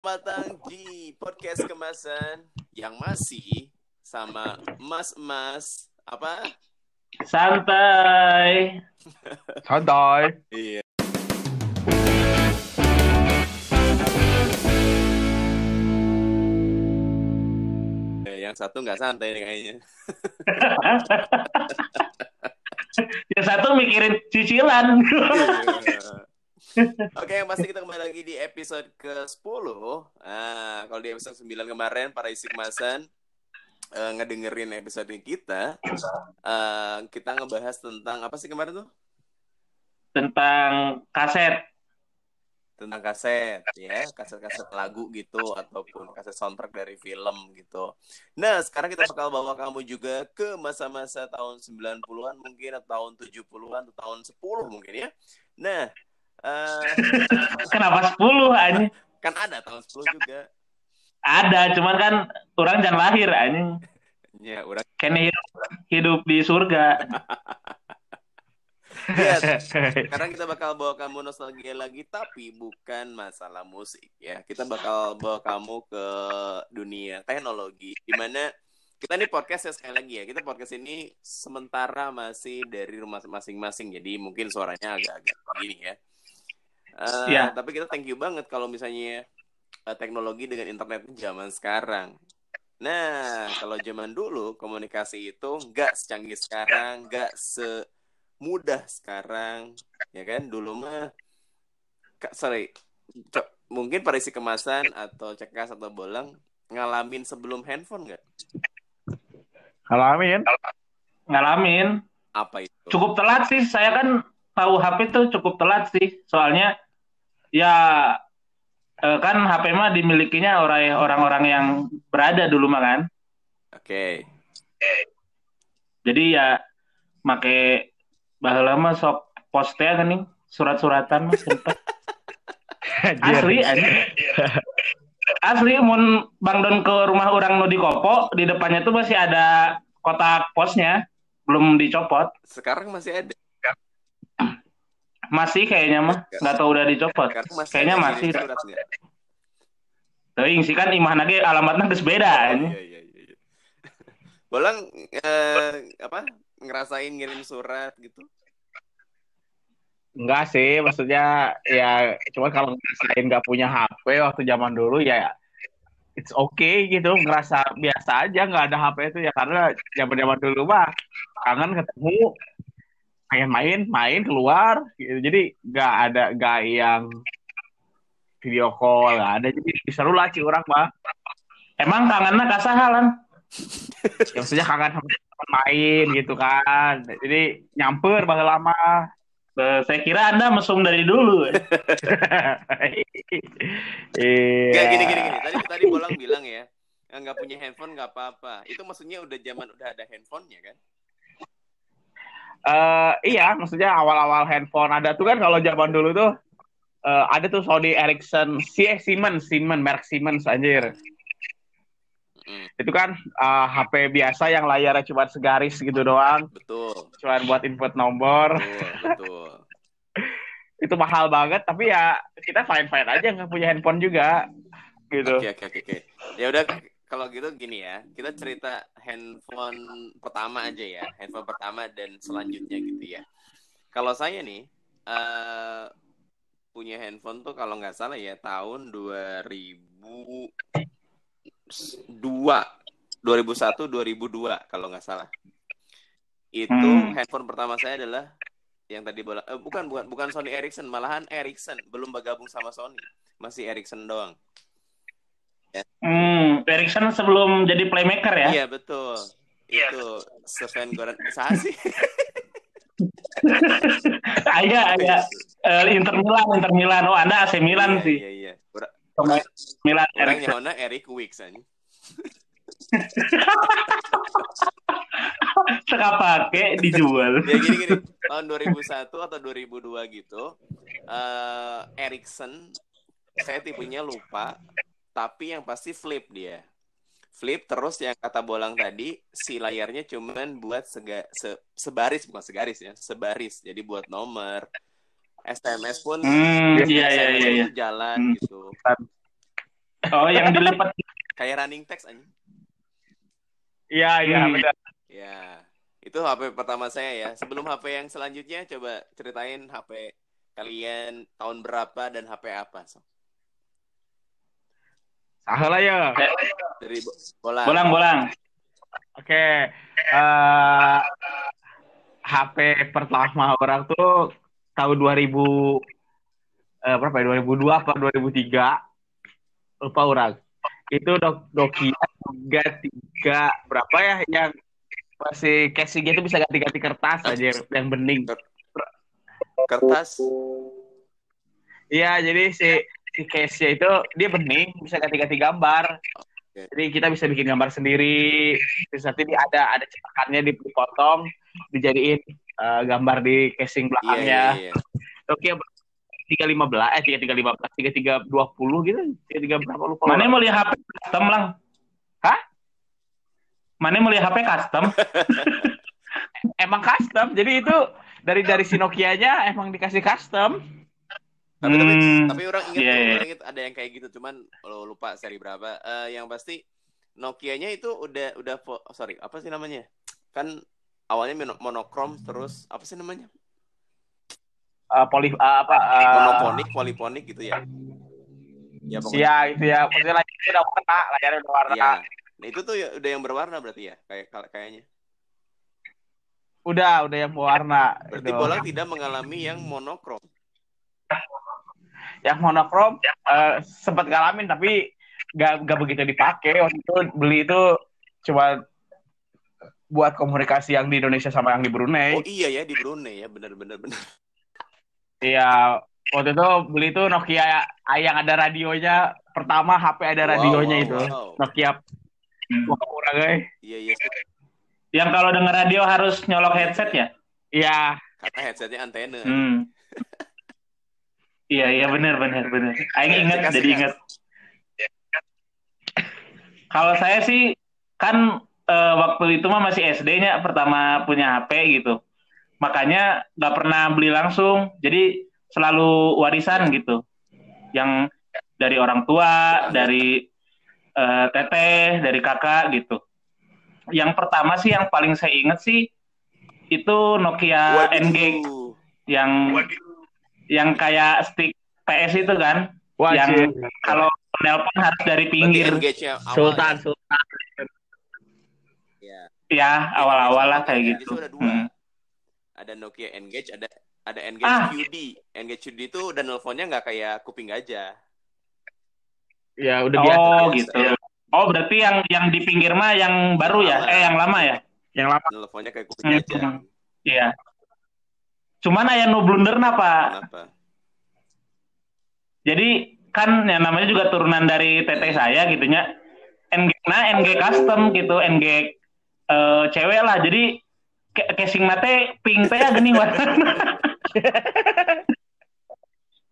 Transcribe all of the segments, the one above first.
datang di podcast kemasan yang masih sama mas-mas apa? Santai. Santai. Iya. Eh, Yang satu nggak santai nih kayaknya. Yang satu mikirin cicilan. Oke, yang pasti kita kembali lagi di episode ke-10. Nah, kalau di episode 9 kemarin, para isi kemasan eh, ngedengerin episode kita, eh, kita ngebahas tentang apa sih kemarin tuh? Tentang kaset. Tentang kaset, ya, kaset-kaset lagu gitu, ataupun kaset soundtrack dari film gitu. Nah, sekarang kita bakal bawa kamu juga ke masa-masa tahun 90-an mungkin, atau tahun 70-an, atau tahun 10 mungkin ya. Nah, eh, Kenapa 10 aja? kan ada tahun 10 juga. Ada, cuman kan orang jangan lahir anjing. Ya, orang Kayaknya hidup, hidup di surga. Iya, sekarang kita bakal bawa kamu nostalgia lagi, tapi bukan masalah musik ya. Kita bakal bawa kamu ke dunia teknologi, di mana kita ini podcast ya sekali lagi ya. Kita podcast ini sementara masih dari rumah masing-masing, jadi mungkin suaranya agak-agak begini ya. Eh, Iya. Tapi kita thank you banget kalau misalnya eh, teknologi dengan internet zaman sekarang. Nah, kalau zaman dulu komunikasi itu nggak secanggih sekarang, nggak semudah sekarang, ya kan? Dulu mah, Kak, sorry, co- mungkin pada isi kemasan atau cekas atau bolang ngalamin sebelum handphone nggak? Alamin. Ngalamin. Apa itu? Cukup telat sih. Saya kan tahu HP tuh cukup telat sih. Soalnya ya eh, kan HP mah dimilikinya orang- orang-orang yang berada dulu mah kan. Oke, Jadi ya make baheula mah sok postnya kan nih surat-suratan mah sempet. Asli anjing. Asli mun Bang Don ke rumah orang nu di Kopo, di depannya tuh masih ada kotak posnya, belum dicopot. sekarang masih ada. Masih kayaknya mah, nggak tahu udah dicopot. Masih Kayaknya masih. Teuing sih kan imah lagi alamatnya geus beda Oh, iya, iya, iya, iya. Bolang eh, apa ngerasain ngirim surat gitu? Enggak sih, maksudnya ya cuma kalau ngerasain nggak punya HP waktu zaman dulu ya it's okay gitu, ngerasa biasa aja nggak ada HP itu ya karena zaman-zaman dulu mah kangen ketemu pengen main, main keluar gitu. Jadi nggak ada nggak yang video call nggak ada jadi seru lah sih orang mah Emang kangenna kasahalan? ya maksudnya kangen sama teman main gitu kan jadi nyamper bahasa lama Eh, saya kira Anda mesum dari dulu. iya Gak gini gini gini. Tadi tadi Bolang bilang ya nggak punya handphone nggak apa-apa. Itu maksudnya udah zaman udah ada handphonenya kan? Eh, iya, maksudnya awal-awal handphone ada tuh kan kalau zaman dulu tuh eh, ada tuh Sony Ericsson, si eh, Siemens, Siemens, merek Siemens anjir. Mm, Itu kan eh, HP biasa yang layarnya cuma segaris gitu doang, betul, cuma buat input nomor. betul, betul. Itu mahal banget, tapi ya kita fine-fine aja nggak punya handphone juga gitu. Oke oke oke oke. Ya udah kalau gitu gini ya. Kita cerita handphone pertama aja ya. Handphone pertama dan selanjutnya gitu ya. Kalau saya nih eh punya handphone tuh kalau nggak salah ya tahun 2002 2001 2002 kalau nggak salah. Itu Hmm. handphone pertama saya adalah yang tadi bola eh, bukan bukan bukan Sony Ericsson, malahan Ericsson belum bergabung sama Sony. Masih Ericsson doang. Hmm, Erickson sebelum jadi playmaker ya? Iya betul. Itu Sven Goran Saha sih? Aya, aya. Eh, Inter Milan, Inter Milan. Oh, Anda AC Milan Iya, sih. Iya iya. Pemain Milan Orang Erickson. nyawana Eric Wicks aja. Teka pakai dijual. Ya gini gini. Tahun 2001 atau 2002 gitu. eh Ericsson saya tipenya lupa, tapi yang pasti flip dia. Flip terus yang kata bolang tadi si layarnya cuman buat sega, se- sebaris bukan segaris ya, sebaris. Jadi buat nomor. SMS pun Hmm, iya iya SMS iya iya. itu jalan Hmm. gitu. Oh, yang dilipat. Kayak running text anjing. Iya, iya, Hmm. benar. Ya, itu HP pertama saya ya. Sebelum HP yang selanjutnya, coba ceritain HP kalian tahun berapa dan HP apa. So. Salah ya. Dari bo- bola. Bolang-bolang. Oke. eh HP pertama orang tuh tahun 2000 eh, berapa ya? 2002 apa 2003? Lupa orang. Itu Dok- Nokia 33 berapa ya yang masih casingnya itu bisa ganti-ganti kertas aja yang bening. Kertas. Iya, jadi si si case-nya itu dia bening, bisa ganti-ganti gambar. Oke. Jadi kita bisa bikin gambar sendiri. Terus nanti di- ada ada cetakannya dipotong, dijadiin eh, gambar di casing Iya, belakangnya. iya, iya. Oke, tiga lima belas, eh tiga tiga lima belas, tiga tiga dua puluh gitu, tiga tiga berapa lupa. Mana mau lihat HP custom lang? Hah? Mana mau lihat HP custom? Emang custom, jadi itu dari dari si Nokia-nya emang dikasih custom. Tapi, tapi, Hmm, tapi orang ingat, tuh, iya. orang ingat ada yang kayak gitu, cuman lo lupa seri berapa. Eh, yang pasti Nokia-nya itu udah udah oh, sorry apa sih namanya? Kan awalnya mono- monokrom terus apa sih namanya? Eh, poli eh, apa? eh, Monoponik, poliponik gitu ya. Ya pokoknya. Iya itu ya, maksudnya layarnya udah warna, layarnya udah warna. Iya. Nah, itu tuh ya udah yang berwarna berarti ya, kayak kayaknya. Udah, udah yang warna. Berarti Gitu. bola tidak mengalami yang monokrom. Yang monokrom eh, sempat ngalamin tapi gak, gak begitu dipakai waktu itu beli itu cuma buat komunikasi yang di Indonesia sama yang di Brunei Oh iya ya di Brunei ya, benar-benar benar. iya waktu itu beli itu Nokia yang ada radionya pertama HP ada radionya wow, itu wow. Nokia Hmm. Wah, kurang guys Iya iya. Yang kalau denger radio harus nyolok headset ya? iya Karena headsetnya antena. Hmm. Iya iya benar benar benar. Aing ingat Kasih, jadi kasih. ingat. Kalau saya sih kan eh, waktu itu mah masih SD-nya pertama punya HP gitu. Makanya nggak pernah beli langsung. Jadi selalu warisan gitu. Yang dari orang tua, dari eh, teteh, dari kakak gitu. Yang pertama sih yang paling saya ingat sih itu Nokia Waduh. NG yang yang kayak stick PS itu kan yang wajib kalau nelpon harus dari pinggir. Sultan ya? Sultan Iya. ya awal-awal lah kayak gitu itu ada dua. Hmm. Ada Nokia Engage, ada ada Engage Ah. QD. Engage QD itu dan nelponnya nggak kayak kuping gajah. ya udah biasa oh biasa. gitu oh berarti yang yang di pinggir mah yang baru ya Lama. eh yang lama ya yang lama Nelponnya kayak kuping Hmm. gajah. iya cuman aya no blunder napa Kenapa? jadi kan yang namanya juga turunan dari teteh saya gitunya NG nah NG custom gitu NG eh, cewek lah. Jadi casing mate pink teh gini warna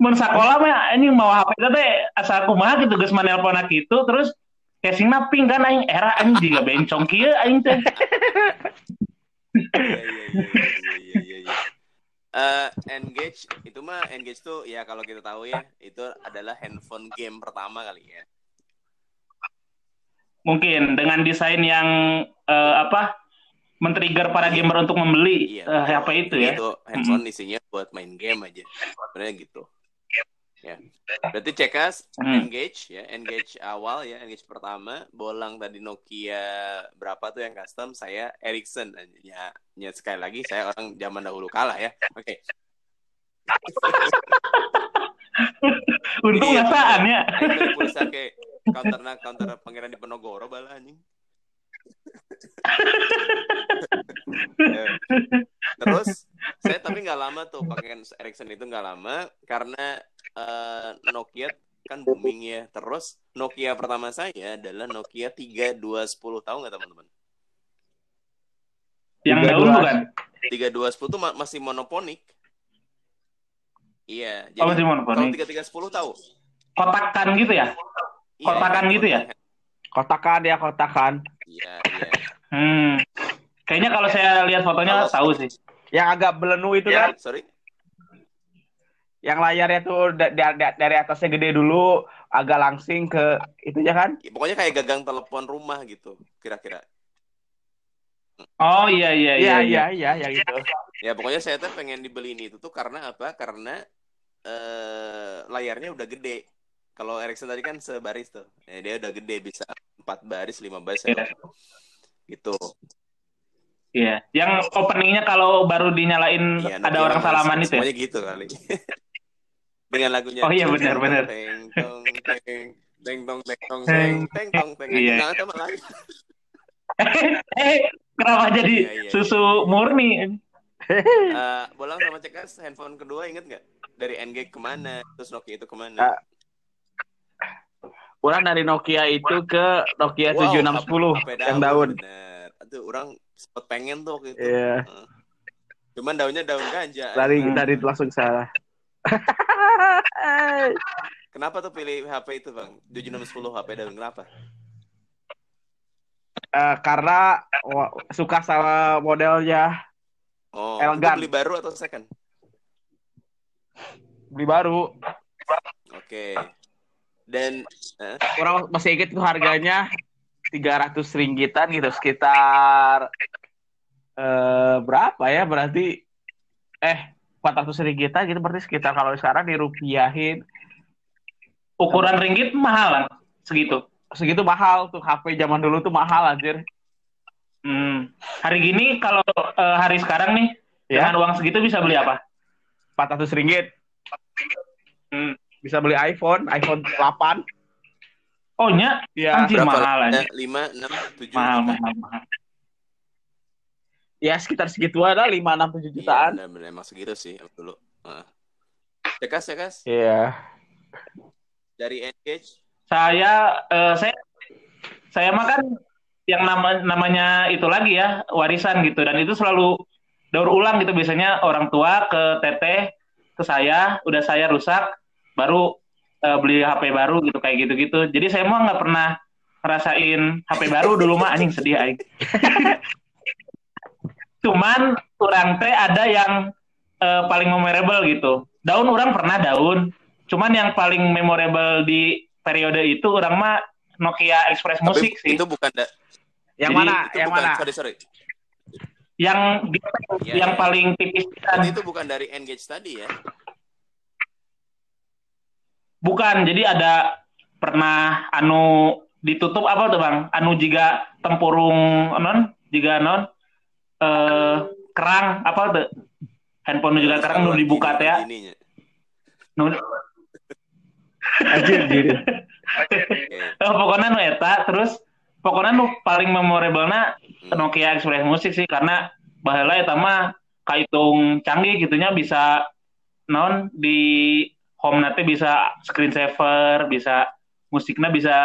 mun sakola mah anjing mau HP teh asal kumaha gitu geus manelpona gitu terus casingna pink kan aing era anjing juga bencong kieu aing teh Iya iya iya iya iya iya. iya. Eh, Engage itu mah Engage tuh ya kalau kita tahu ya itu adalah handphone game pertama kali ya. mungkin dengan desain yang eh, apa men-trigger para gamer untuk membeli Iya. eh, HP itu ya Itu handphone isinya buat main game aja. Sebenarnya gitu. Ya. Berarti cekas Hmm. Engage ya, Engage awal ya, Engage pertama, bolang tadi Nokia berapa tuh yang custom, saya Ericsson. Ya, ya sekali lagi saya orang zaman dahulu kalah ya. Oke. untung Iya, ngasaan ya Aing beli pulsa kayak counter counter pangeran di Penogoro bala anjing. Ya. Terus saya tapi nggak lama tuh pakai Ericsson itu nggak lama karena eh, Nokia kan booming ya. Terus Nokia pertama saya adalah Nokia 3210 tahu nggak teman-teman? yang daun dua. bukan 3210 tuh ma- masih monoponik. Iya, oh jadi masih kalau monoponik 3310 tahu? kotakan gitu ya Iya, Kotakan gitu ya? kotakan ya kotakan Iya, iya. hmm kayaknya kalau saya lihat fotonya Kalau- tahu sih yang agak belenu itu Ya, kan sorry. Yang layarnya tuh da- da- da- dari atasnya gede dulu agak langsing ke itu ya kan? Ya, pokoknya kayak gagang telepon rumah gitu, kira-kira. Oh iya iya Iya iya. iya iya ya gitu. Ya pokoknya saya tuh pengen dibeli ini itu tuh karena apa? Karena eh layarnya udah gede. Kalau Ericsson tadi kan sebaris tuh. Ya, dia udah gede bisa empat baris, lima baris. Iya. Gitu. Iya. Yang openingnya kalau baru dinyalain Iya, ada orang salaman itu ya. Semuanya gitu kali. Dengan lagunya. Oh, iya, benar, benar. Teng tong teng teng tong teng tong Teng. tong teng. Iya. Sama lagi. eh, kenapa jadi Iya, iya, susu murni? Eh, Bolang sama Cekas handphone kedua inget nggak? Dari NG ke mana? Terus Nokia itu ke mana? Ah, Orang dari Nokia itu ke Nokia Wow, 7610 HP yang daun. Bener. Aduh, orang sempet pengen tuh waktu itu. Iya. Heeh. Cuman daunnya daun ganja. Dari Hmm. dari langsung salah. Kenapa tuh pilih HP itu, Bang? 7610 HP daun kenapa? Eh, karena suka sama modelnya Oh, Elegan. itu beli baru atau second? beli baru. Oke. Dan eh, Orang masih inget tuh harganya 300 ringgitan gitu sekitar eh berapa ya berarti eh 400 ringgitan gitu berarti sekitar kalau sekarang dirupiahin Ukuran ringgit mahal kan? Segitu. segitu mahal tuh HP zaman dulu tuh mahal anjir. Hmm. Hari gini kalau eh, hari sekarang nih Ya. dengan uang segitu bisa beli apa? 400 ringgit. Hmm. Bisa beli iPhone, iPhone 8. Oh nya, Ya, anjir mahal anjir. 5, 6, 7 Mahal, mahal, mahal. Ya sekitar segitu ada 5 6 7 Iya, jutaan. benar-benar emang segitu sih dulu. Heeh. Cekas, cekas. Iya. Dari Engage. Saya eh, saya saya mah kan yang nama namanya itu lagi ya warisan gitu dan itu selalu daur ulang gitu biasanya orang tua ke teteh ke saya udah saya rusak baru eh, beli HP baru gitu kayak gitu-gitu jadi saya mah nggak pernah ngerasain HP baru dulu mah anjing sedih aing cuman orang teh ada yang eh, paling memorable gitu daun orang pernah daun cuman yang paling memorable di periode itu orang mah Nokia Express Tapi Musik sih itu bukan da- Yang Jadi, mana? itu Yang bukan mana? sorry sorry. yang Iya, yang iya. paling tipis kan. Itu bukan dari Engage tadi ya. bukan jadi ada pernah anu ditutup apa tuh bang anu jika tempurung non jika non eh kerang apa tuh handphone juga kerang nu dibuka teh ya Anjir, anjir. Oke. eh, pokoknya nu eta terus pokoknya nu paling memorable na Hmm. Nokia Express Musik sih karena baheula eta mah kaitung canggih gitunya bisa non di home nate bisa screensaver bisa musiknya bisa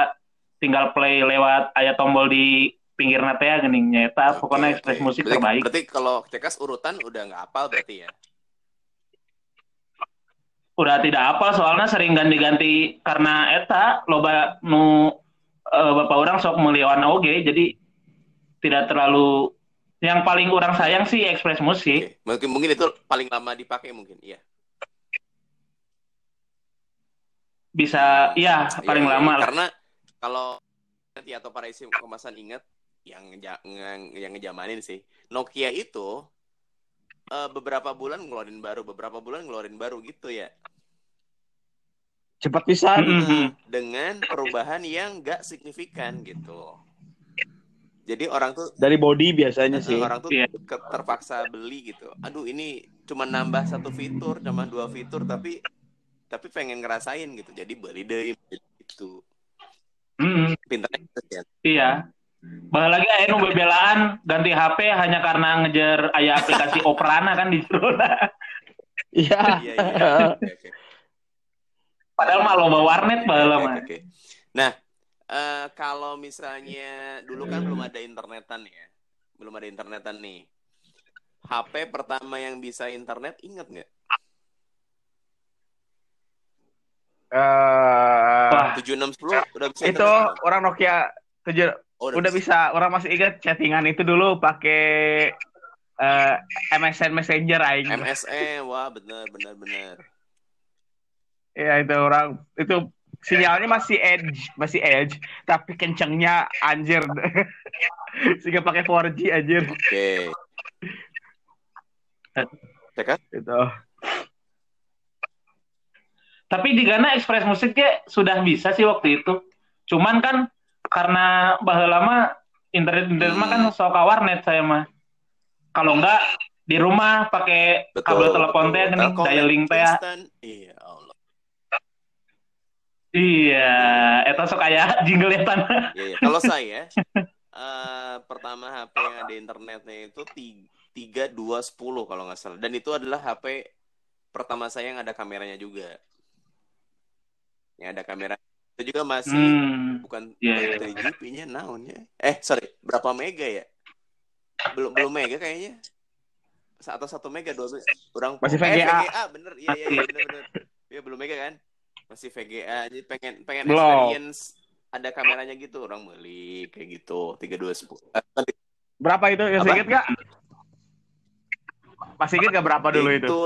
tinggal play lewat aya tombol di pinggir nate ya geuning nyata Oke, pokoknya oke. Express Musik berarti, terbaik Berarti kalau cekas urutan udah nggak hafal berarti ya. udah tidak apa soalnya sering ganti-ganti karena eta loba nu eh, bapak orang sok meliwan oge jadi tidak terlalu yang paling orang sayang sih Express Musik Oke. Mungkin mungkin itu paling lama dipakai mungkin. Iya. bisa ya Iya, paling iya, lama iya. lah Karena kalau nanti atau para isi kemasan ingat yang yang yang ngejamanin sih Nokia itu eh, beberapa bulan ngeluarin baru, beberapa bulan ngeluarin baru gitu ya. Cepat pisan. Mm-mm. Mhm. Dengan perubahan yang nggak signifikan gitu. Jadi orang tuh Dari body biasanya eh, sih. orang tuh Iya. ke- terpaksa beli gitu. Aduh ini cuma nambah satu fitur, cuma dua fitur tapi tapi pengen ngerasain gitu. Jadi beli deh itu. Mm-mm. Pintarnya gitu ya. iya Bah lagi nu bebelaan ganti HP hanya karena ngejar aya aplikasi Operana kan di Jurona. Iya. Padahal mah loba warnet Oke, mah. oke, oke. Nah, eh, kalau misalnya dulu kan belum ada internetan ya, belum ada internetan nih. HP pertama yang bisa internet inget nggak? Eh. 7610 udah bisa itu internet? orang Nokia tujuh Oh, udah bisa orang masih ingat chattingan itu dulu pakai eh, MSN Messenger aing. MSN, wah bener bener bener. Iya itu orang itu sinyalnya masih edge, masih edge, tapi kencengnya anjir. Sehingga pakai 4G anjir. Oke. Ya kan? Itu. Tapi di Ghana Express Musiknya sudah bisa sih waktu itu. Cuman kan karena bahwa lama internet internet mah kan Hmm. sok warnet saya mah. Kalau enggak di rumah pakai kabel telepon teh Telkom dialing teh. instan. Iya Allah. Iya, eta sok aya jingle ya. Iya, iya. Kalau saya eh, pertama HP yang ada internetnya itu ti- tiga dua sepuluh kalau nggak salah. Dan itu adalah HP pertama saya yang ada kameranya juga. Yang ada kamera. Itu juga masih Hmm. bukan Iya, bukan iya. 3GP-nya naonnya. Eh, sorry, berapa mega ya? Belum belum mega kayaknya. Atau satu mega dua. Kurang Masih eh, VGA. VGA bener. Iya iya iya bener bener. Iya belum mega kan? Masih VGA. Jadi pengen pengen Belum. experience ada kameranya gitu orang beli kayak gitu tiga dua sepuluh Berapa itu? Apa? inget gak? Masih inget gak berapa dulu itu?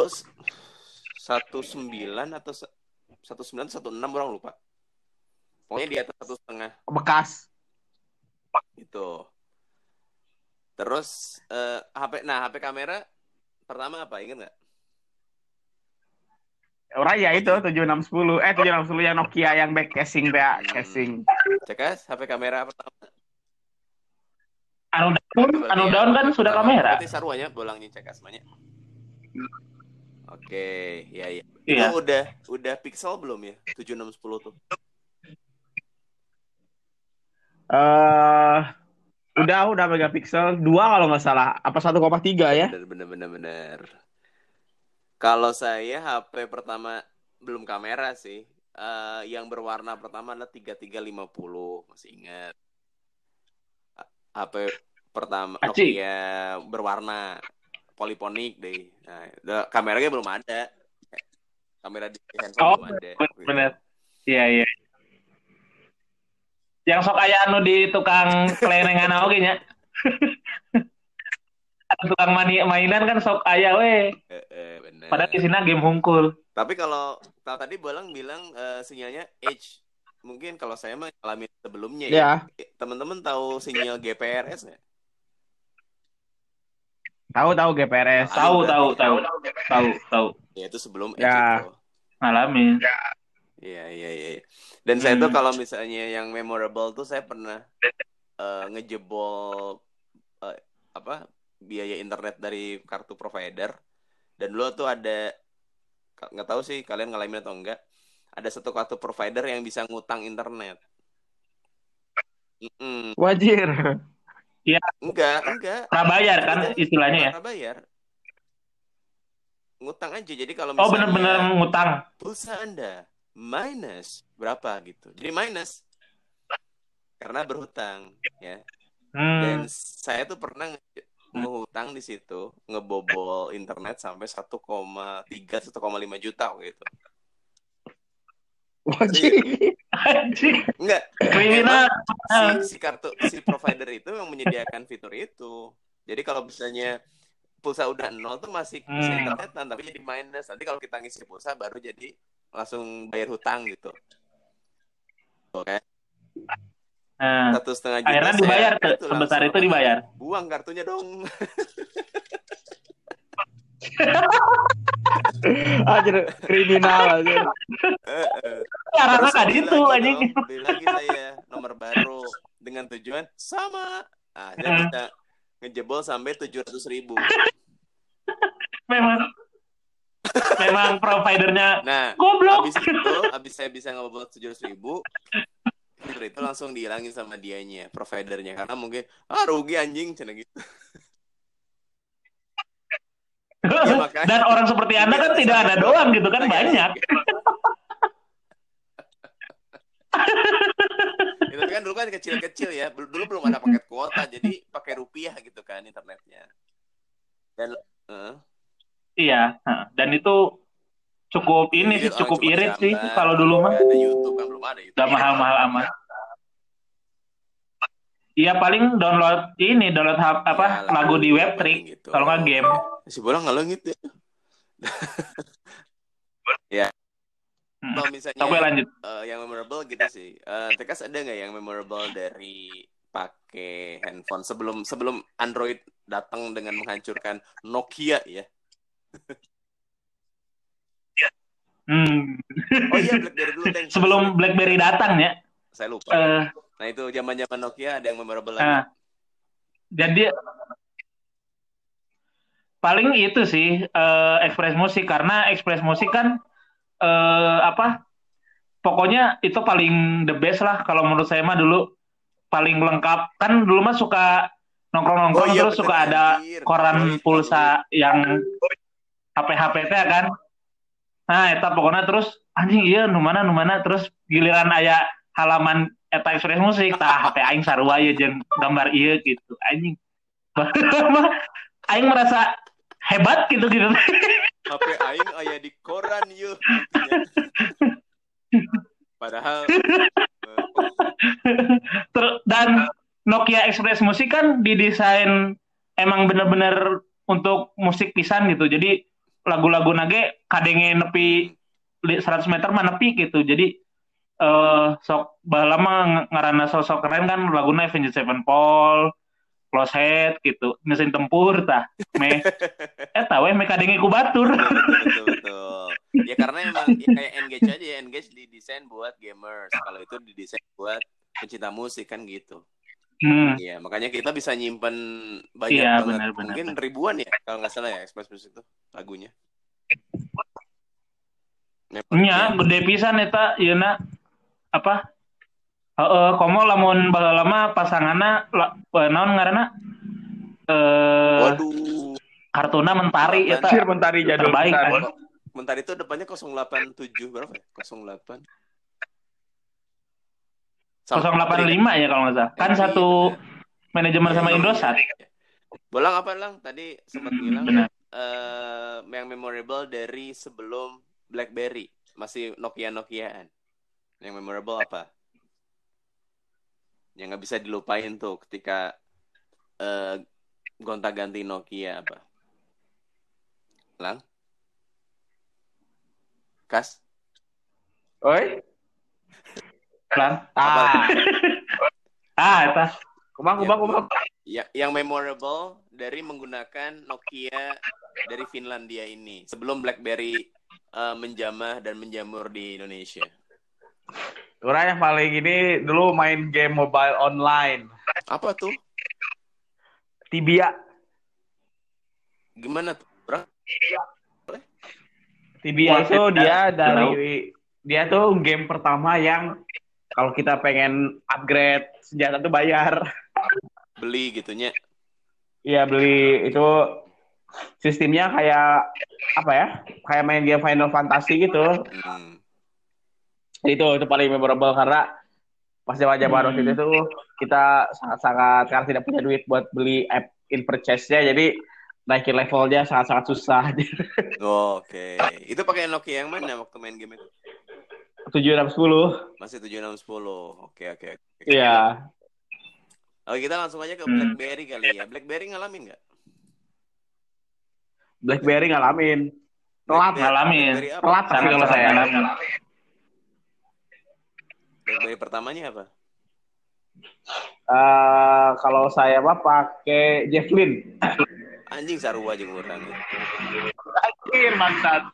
satu sembilan atau satu sembilan satu enam orang lupa pokoknya di atas satu setengah Bekas. gitu terus eh, HP nah HP kamera pertama apa inget nggak Orang ya itu 7610. Eh 7610 yang Nokia yang back casing teh, Hmm. casing. cekas HP kamera pertama Anu daun, anu daun kan sudah kamera. berarti saruanya bolangnya cekas banyak oke ya ya Iya. itu udah udah pixel belum ya tujuh enam sepuluh tuh Eh udah udah megapiksel 2 kalau nggak salah. Apa 1,3 ya? bener bener bener bener kalau saya HP pertama belum kamera sih Eh, yang berwarna pertama adalah 3350 masih ingat HP pertama. Nokia berwarna poliponik deh nah kameranya belum ada kamera di handphone Oh, belum ada Bener. Iya, iya. Yang sok aya anu di tukang kelenengan oge nya. Anu tukang mani mainan kan sok aya we. Eh, eh, bener. Padahal di sini game hungkul. Tapi kalau kalau tadi Bolang bilang eh, sinyalnya H, mungkin kalau saya mah ngalamin sebelumnya ya. Ya, Teman-teman tahu sinyal GPRS nggak? tahu tahu GPRS. Tahu, Tahu, tahu, tahu. Tahu, tahu. Ya itu sebelum H Ya. itu. Ngalamin. Iya iya iya. iya. Dan saya tuh Hmm. kalau misalnya yang memorable tuh saya pernah eh, ngejebol eh, apa biaya internet dari kartu provider. Dan dulu tuh ada nggak tahu sih kalian ngalamin atau enggak. Ada satu kartu provider yang bisa ngutang internet. Mm-mm. Wajir. Enggak, enggak. Prabayar kan istilahnya ya. Nggak bayar. Ngutang aja. Jadi kalau Oh, misalnya bener-bener ngutang. pulsa Anda minus berapa gitu. Jadi minus karena berhutang ya. Dan Hmm. saya tuh pernah ngehutang di situ, ngebobol internet sampai 1,3 1,5 juta gitu. Anjing, Enggak, kriminal. si, si kartu si provider itu yang menyediakan fitur itu. Jadi kalau misalnya pulsa udah nol tuh masih bisa Hmm. internetan tapi jadi minus. Nanti kalau kita ngisi pulsa baru jadi langsung bayar hutang gitu. Oke, Nah, satu setengah juta. akhirnya dibayar tuh, itu sebesar itu dibayar. Buang kartunya dong. Anjir, kriminal anjir. Karena kan beli itu dong, Beli lagi saya nomor baru dengan tujuan sama. Ah, Hmm. bisa ngejebol sampai tujuh ratus ribu. Memang memang providernya Nah, goblok. habis itu, habis saya bisa ngebobol tujuh ratus ribu, itu langsung dihilangin sama dianya, providernya, karena mungkin ah rugi anjing, cina gitu. Ya, makanya. Dan orang seperti Anda kan tidak ada doang gitu kan banyak. Itu kan dulu kan kecil-kecil ya, Dulu- dulu belum ada paket kuota, jadi pakai rupiah gitu kan internetnya. Dan eh, Iya, dan itu cukup ini sih cukup irit sih kalau dulu mah. nggak ada YouTube kan belum ada YouTube. Udah mahal-mahal amat. Iya paling download ini download hap- apa Ya, lagu di web trick gitu. kalau nggak game. Si bola ngelengit ya. kalau misalnya Oke lanjut. eh, yang memorable gitu sih. Eh, Tekas ada nggak yang memorable dari pakai handphone sebelum sebelum Android datang dengan menghancurkan Nokia ya? Hmm. Oh iya BlackBerry dulu Teng. Sebelum BlackBerry datang ya. saya lupa. eh Nah itu zaman-zaman Nokia ada yang memorable lagi. Nah, jadi paling itu sih eh, Express Musik karena Express Musik kan eh, apa? Pokoknya itu paling the best lah kalau menurut saya mah dulu paling lengkap kan dulu mah suka nongkrong-nongkrong Oh iya, terus bener, suka ada anjir. koran pulsa yang HP-HP teh kan. Nah, eta pokoknya terus anjing iya nu mana nu mana terus giliran aya halaman eta Express Musik tah HP aing sarua ieu jeung gambar ieu gitu anjing. aing merasa hebat gitu gitu. HP aing aya di koran yuk. Padahal Ter- dan Nokia Express Musik kan didesain emang bener-bener untuk musik pisan gitu. Jadi lagu-lagu nage kadenge nepi li- 100 meter mah nepi gitu. Jadi eh sok lama ngarana sosok keren kan laguna Avenged Sevenfold, Close Head gitu. Mesin tempur tah. Me eta we me kadenge ku batur. betul, betul, betul. Ya karena emang ya kayak Engage aja ya, Engage didesain buat gamers. Kalau itu didesain buat pecinta musik kan gitu. Hmm. Iya, makanya kita bisa nyimpen banyak Iya, banget. benar, benar, Mungkin benar. ribuan ya kalau nggak salah ya Express Music itu lagunya. Memang, Nya ya. gede pisan eta yeuna apa? Heeh, komo lamun baheula lama pasanganna la, eh, naon ngaranna? Eh Waduh. kartuna mentari eta Anjir mentari jadul terbaik pisan. kan. Bentar itu depannya 087 berapa ya? 08. 085 ya kalau nggak salah. Kan Iya, satu benar. manajemen sama Iya, Indosat. iya. Bolang apa lang? Tadi sempat bilang Benar. eh yang memorable dari sebelum BlackBerry masih Nokia Nokiaan. Yang memorable apa? Yang nggak bisa dilupain tuh ketika eh gonta-ganti Nokia apa? Lang? Kas? Oi, Lang. ah, Ah, eta. kumang kumang kumang. Ya, yang memorable dari menggunakan Nokia dari Finlandia ini sebelum BlackBerry eh, menjamah dan menjamur di Indonesia. Orang yang paling ini dulu main game mobile online. Apa tuh? Tibia. Gimana tuh? Tibia Wah, itu dia dari dia tuh game pertama yang kalau kita pengen upgrade senjata tuh bayar. Beli gitunya. Iya beli itu sistemnya kayak apa ya? Kayak main game Final Fantasy gitu. Hmm. Itu itu paling memorable karena pas zaman zaman Hmm. itu tuh kita sangat-sangat karena tidak punya duit buat beli app in purchase-nya jadi naikin levelnya sangat-sangat susah. Oh, Oke. Itu pakai Nokia yang mana waktu main game itu? 7610. Masih 7610. Oke, oke. oke. Iya. Oke, kita langsung aja ke Hmm. BlackBerry kali ya. BlackBerry ngalamin nggak? BlackBerry ngalamin. Telat, ngalamin. Apa? telat tapi kalau saya. BlackBerry pertamanya apa? Eh, kalau saya mah pakai Javelin. Anjing sarua jeung urang. Anjir, mantap.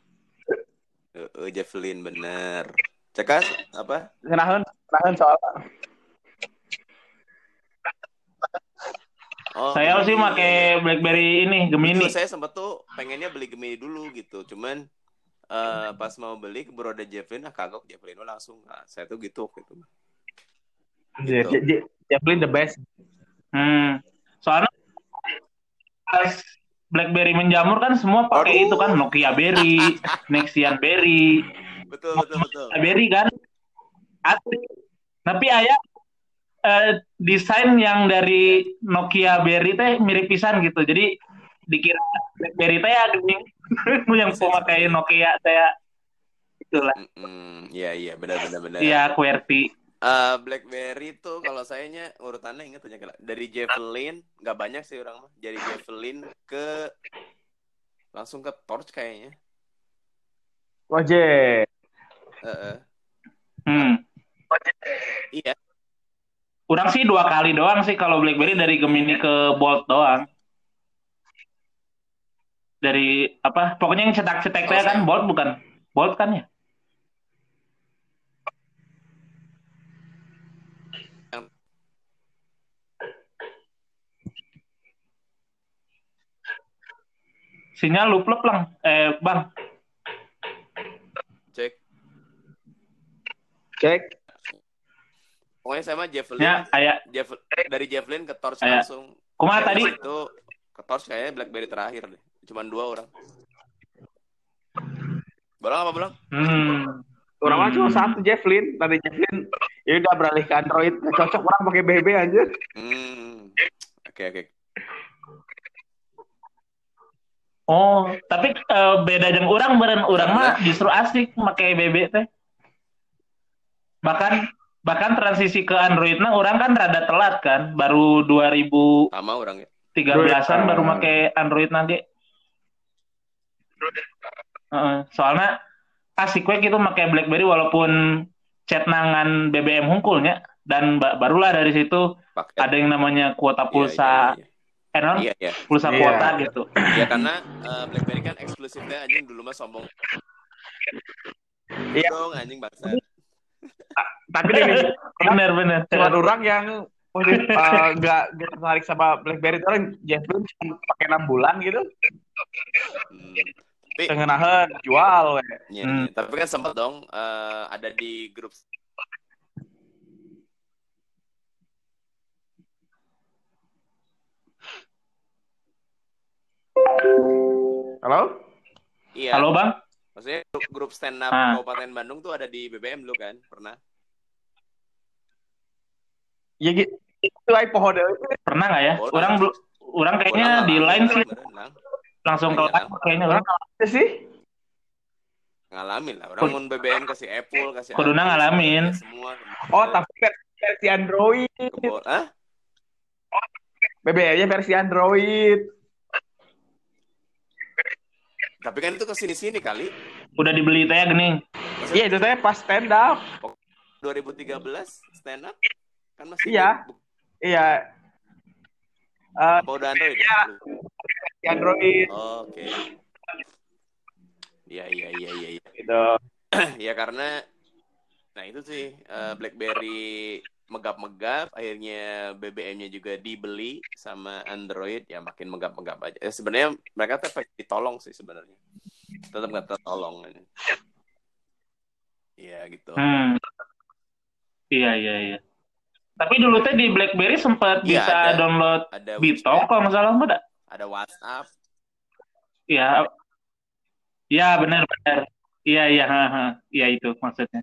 Heeh, Javelin bener. Cekas apa? Kenahan, kenahan soal Oh, Saya sih pakai BlackBerry ini Gemini. Betul, saya sempat tuh pengennya beli Gemini dulu gitu. Cuman eh, pas mau beli keburu ada Javelin, ah kagok Javelin langsung. Nah, saya tuh gitu gitu. J- Gitu. Javelin the best. Hmm. Soalnya pas BlackBerry menjamur kan semua pakai Aduh. itu kan Nokia Berry, Nexian Berry, Betul betul betul. Berry kan. Asli. Tapi ayah eh, desain yang dari Nokia Berry teh mirip pisan gitu. Jadi dikira BlackBerry teh ya gini. yang pemakai Nokia saya itulah. Iya iya benar benar benar. Iya, QWERTY. Eh, BlackBerry tuh kalau sayanya urutannya inget aja dari Javelin nggak banyak sih orang mah. Dari Javelin ke langsung ke Torch kayaknya. Oje. Hmm. Iya. Kurang sih dua kali doang sih kalau BlackBerry dari Gemini ke Bold doang. Dari apa? Pokoknya yang cetak-cetak Oh, kan Bold bukan? Bold kan ya? Sinyal lu plep lang. Eh, Bang. Cek. Cek. Pokoknya sama Javelin. Ya, kayak Javel- dari Javelin ke Torch Kayak- langsung. kumaha Dari tadi? Itu ke Torch kayaknya BlackBerry terakhir deh. Cuman dua orang. Bolong apa belum? Hmm. Orang mah cuma Hmm. satu Javelin, tadi Javelin ya udah beralih ke Android. Cocok orang pakai BB aja. Hmm. Oke oke. Oh, tapi eh, beda dengan orang beren orang mah justru asik pakai BB teh. Bahkan bahkan transisi ke Android nah orang kan rada telat kan, baru 2013-an Sama orang ya. baru pakai Android nanti. Heeh, soalnya asik we gitu pakai BlackBerry walaupun chat nangan BBM hungkulnya dan ba- barulah dari situ Pakai. ada yang namanya kuota Iya, pulsa Iya, eh non iya. iya, iya. pulsa Iya. kuota gitu. Ya karena eh, BlackBerry kan eksklusifnya anjing dulu mah sombong. Iya. Dong anjing bangsa. Tapi ini bener bener. cuma orang yang eh, nggak nggak tertarik sama BlackBerry itu orang Javelin cuma pakai enam bulan gitu. Tapi Tengenahan jual. we. Iya, Hmm. iya. Tapi kan sempat dong eh, ada di grup Halo? Iya. Halo Bang. Maksudnya grup, grup stand up Ah. Kabupaten Bandung tuh ada di BBM lu kan? Pernah? Ya gitu. Itu pohon. Pernah nggak ya? Boleh. Orang belum, orang kayaknya Orang di ngalamin, line sih Lang. langsung ke line kayaknya orang Itu sih. Ngalamin lah. Orang mau BBM kasih Apple, kasih Kuduna Apple, ngalamin. Semua. Oh, tapi versi, Android. Kebol. Hah? BBM-nya versi Android. Tapi kan itu ke sini-sini kali. udah dibeli teh gini. Iya, itu saya pas stand up. 2013 stand up kan masih Iya. bu- Iya. Eh, apa udah Android? Iya. versi Android Oke. Iya iya iya iya iya. gitu. ya karena nah itu sih eh, BlackBerry megap-megap akhirnya BBM-nya juga dibeli sama Android ya makin megap-megap aja. Eh, sebenarnya mereka tetap ditolong sih sebenarnya. Tetap nggak tertolong. Iya gitu. Hmm. Iya iya iya. Tapi dulu teh di BlackBerry sempat Iya, bisa ada. download Ada WeChat, kalau nggak salah ada. ada WhatsApp. Iya. Iya benar benar. Iya iya ha, ha. Iya itu maksudnya.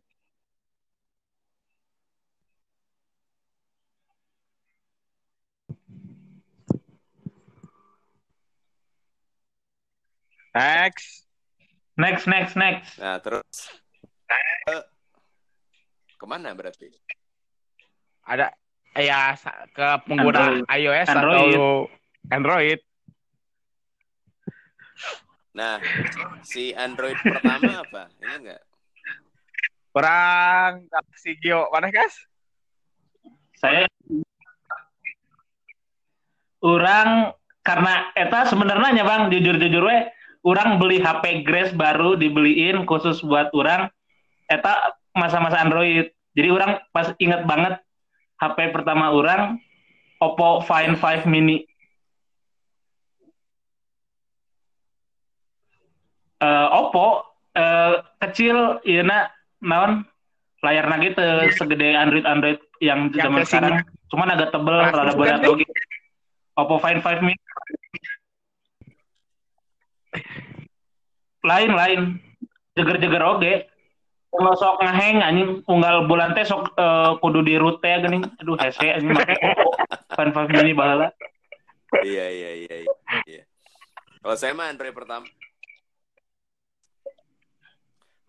Next. Next next next. Nah terus eh, ke mana berarti? Ada ya ke pengguna Android. iOS Android. atau Android. Nah si Android pertama apa? Ini enggak? Orang Galaxy Geo mana guys? Saya orang karena eta sebenarnya bang jujur-jujur we orang beli HP Grace baru dibeliin khusus buat orang eta masa-masa Android. Jadi orang pas inget banget HP pertama orang Oppo Find 5 mini. Eh, Oppo eh, kecil iya naon? Layarnya gitu segede Android Android yang zaman sekarang. Cuman agak tebel rada berat oke Oppo Find 5 mini lain lain jeger-jeger oge kalau sok ngeheng anjing unggal bulan teh sok eh, kudu di teh geuning aduh hese anjing make Oppo Find 5 mini baheula Iya iya iya iya. iya. Kalau saya mah Android pertama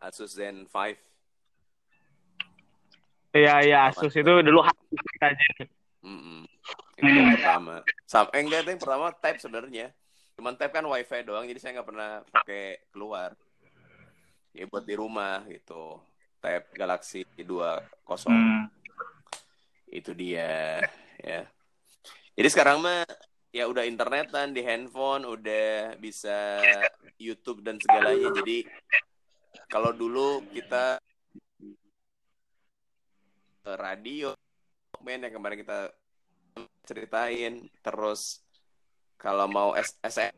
Asus Zen 5. Iya iya Asus itu dulu aja. Mm-mm. Itu yang pertama. Sam eh, enggak itu yang pertama Type sebenarnya. Cuman Type kan WiFi doang, jadi saya nggak pernah pakai keluar. Ya buat di rumah gitu. Tab Galaxy 20 Hmm. itu dia ya jadi sekarang mah ya udah internetan di handphone udah bisa YouTube dan segalanya jadi kalau dulu kita radio men yang kemarin kita ceritain terus kalau mau S SM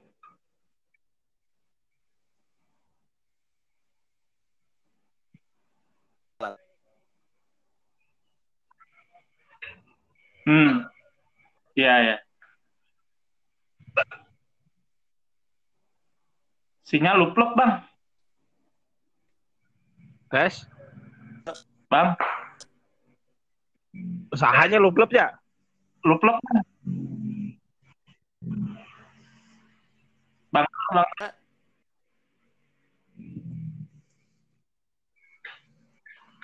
Hmm. Iya, ya. Sinyal luplek, Bang. Guys, Bang, usahanya lu klub ya? luplek. Bang. Bang.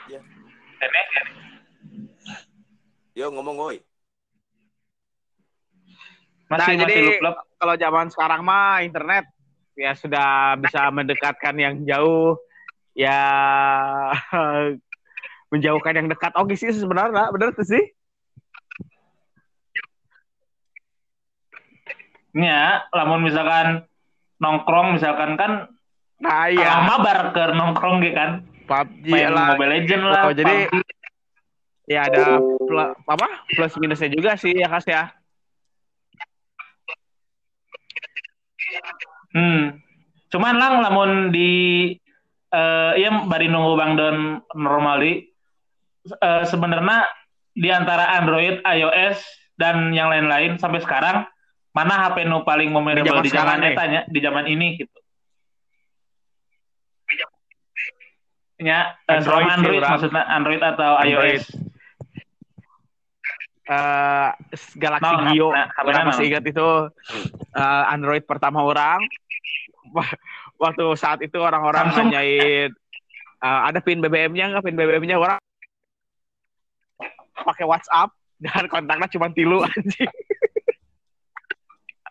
Ya. Ini, yo ngomong woi masih Nah, masih jadi- luplek. Kalau zaman sekarang mah internet ya sudah bisa mendekatkan yang jauh, ya menjauhkan yang dekat. Oke sih sebenarnya, bener tuh sih. Ya, lamun misalkan nongkrong misalkan kan Nah iya. mabar ke nongkrong gitu kan. PUBG Main lah. Mobile Legend lah. Oh, jadi PUBG. ya ada pl- apa plus minusnya juga sih ya kas ya. Hmm. Cuman lang lamun di eh iya bari nunggu Bang Don normali eh, sebenarnya di antara Android, iOS dan yang lain-lain sampai sekarang mana HP nu paling memorable di zaman eta nya, di zaman ini gitu. Ya, eh, Android sih, Android maksudnya Android atau Android. iOS. eh Galaxy Nah, Gio, nah, orang mana? masih ingat itu eh, Android pertama orang. Waktu saat itu orang-orang nanyain eh, ada pin BBM-nya nggak pin BBM-nya orang pakai WhatsApp dan kontaknya cuma tilu anjing.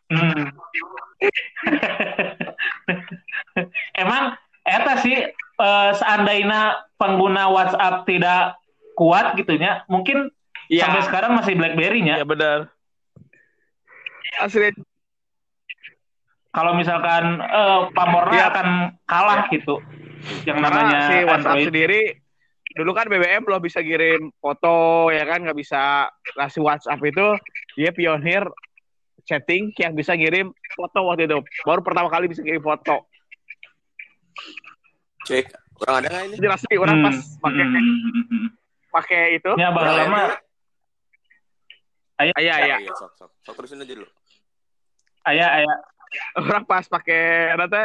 Hmm. Emang eta sih eh, seandainya pengguna WhatsApp tidak kuat gitunya, mungkin sampai sekarang masih BlackBerry-nya. ya benar. Asli Kalau misalkan eh, pamornya Iya. akan kalah gitu. Yang namanya Karena si WhatsApp Android. sendiri dulu kan BBM belum bisa kirim foto ya kan nggak bisa si WhatsApp itu dia pionir chatting yang bisa ngirim foto waktu itu. Baru pertama kali bisa kirim foto. Cek kurang ada nggak ini? Jelas sih orang Hmm, pas pakai hmm, hmm, hmm. pakai itu. Ya, bakal lama. iya iya iya sok sok. Sok terusin aja dulu. Ayah, ayah. orang pas pakai nanti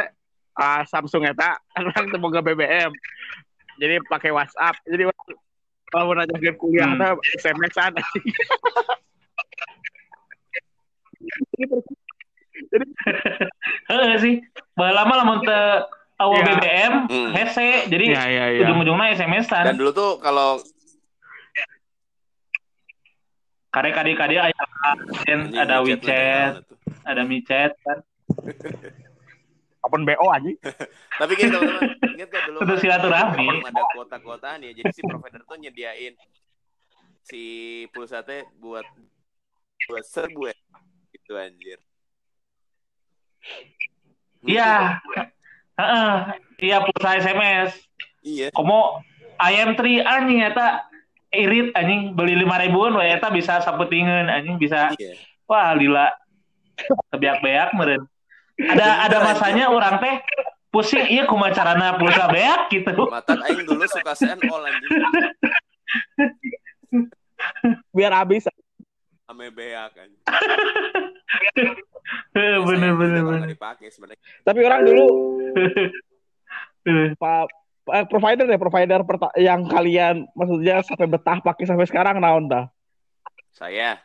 ah, Samsung eta. Orang temu ke BBM jadi pakai WhatsApp. Jadi kalau mau nanya game kuliah Hmm. hmm. SMS-an Heeh sih. Lama lamun teu awal Iya. BBM, Hmm. hese. Jadi iya iya ujung-ujungnya SMS-an. dan dulu tuh kalau Kade kade kade aya anjing, ada WeChat ada micet kan. open BO aja tapi teman-teman ingat gak dulu mah, silaturahmi. ada kuota-kuotaan ya jadi si provider tuh nyediain si pulsa teh buat buat serbu ya gitu anjir Iya. Heeh. Iya pulsa SMS. iya Komo IM3 anjing eta irit anjing beli lima ribuan we eta bisa sapetingeun anjing bisa iya wah lila kebeak-beak meureun. Ada ada masanya orang teh pusing iya kumaha carana pulsa beak gitu. mata aing dulu suka senol anjing biar habis ame beak anjing Heeh, bener bener bener. dipakai sebenarnya tapi orang dulu pak eh, provider deh provider yang kalian maksudnya sampai betah pakai sampai sekarang naon dah saya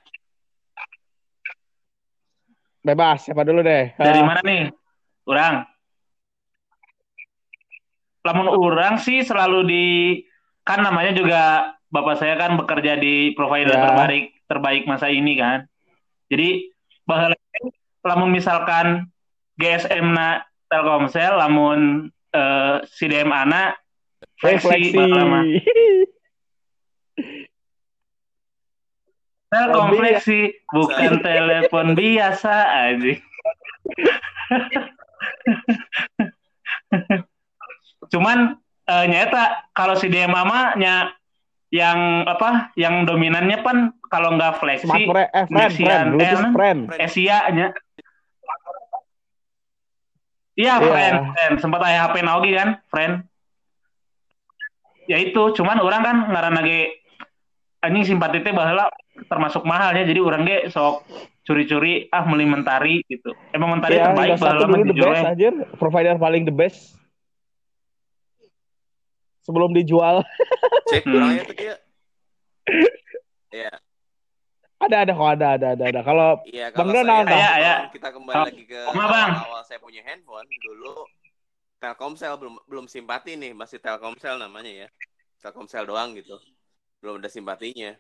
bebas siapa dulu deh Dari Eh, mana nih? Orang. Lamun orang sih selalu di kan namanya juga bapak saya kan bekerja di provider Ya. terbaik terbaik masa ini kan. Jadi bahwa lamun misalkan GSM na Telkomsel lamun eh, CDM ana Fleksi, Fleksi. Telkom fleksi, bukan telepon biasa aja. Cuman eh, nyata kalau si dia mamanya yang apa yang dominannya pan kalau nggak fleksi Smart friend, eh, friend, Nexian, friend, friend. Asia-nya. Iya, Iya. friend, friend. Sempat aya HP Naogi kan, friend. Ya itu, cuman orang kan ngaran lagi anjing simpati teh baheula termasuk mahalnya jadi orang ge sok curi-curi ah beli mentari gitu. Emang mentari Ya, terbaik we. anjir, provider paling the best. Sebelum dijual. Cek Hmm. kurangnya tuh dia. Iya, Ada ada kok ada ada ada ada. Kalau iya Bang Donald, saya Aya, aya. kita kembali Oh, lagi ke Kuma, Bang. awal saya punya handphone dulu Telkomsel belum belum simpati nih, masih Telkomsel namanya ya. Telkomsel doang gitu. Belum ada simpatinya.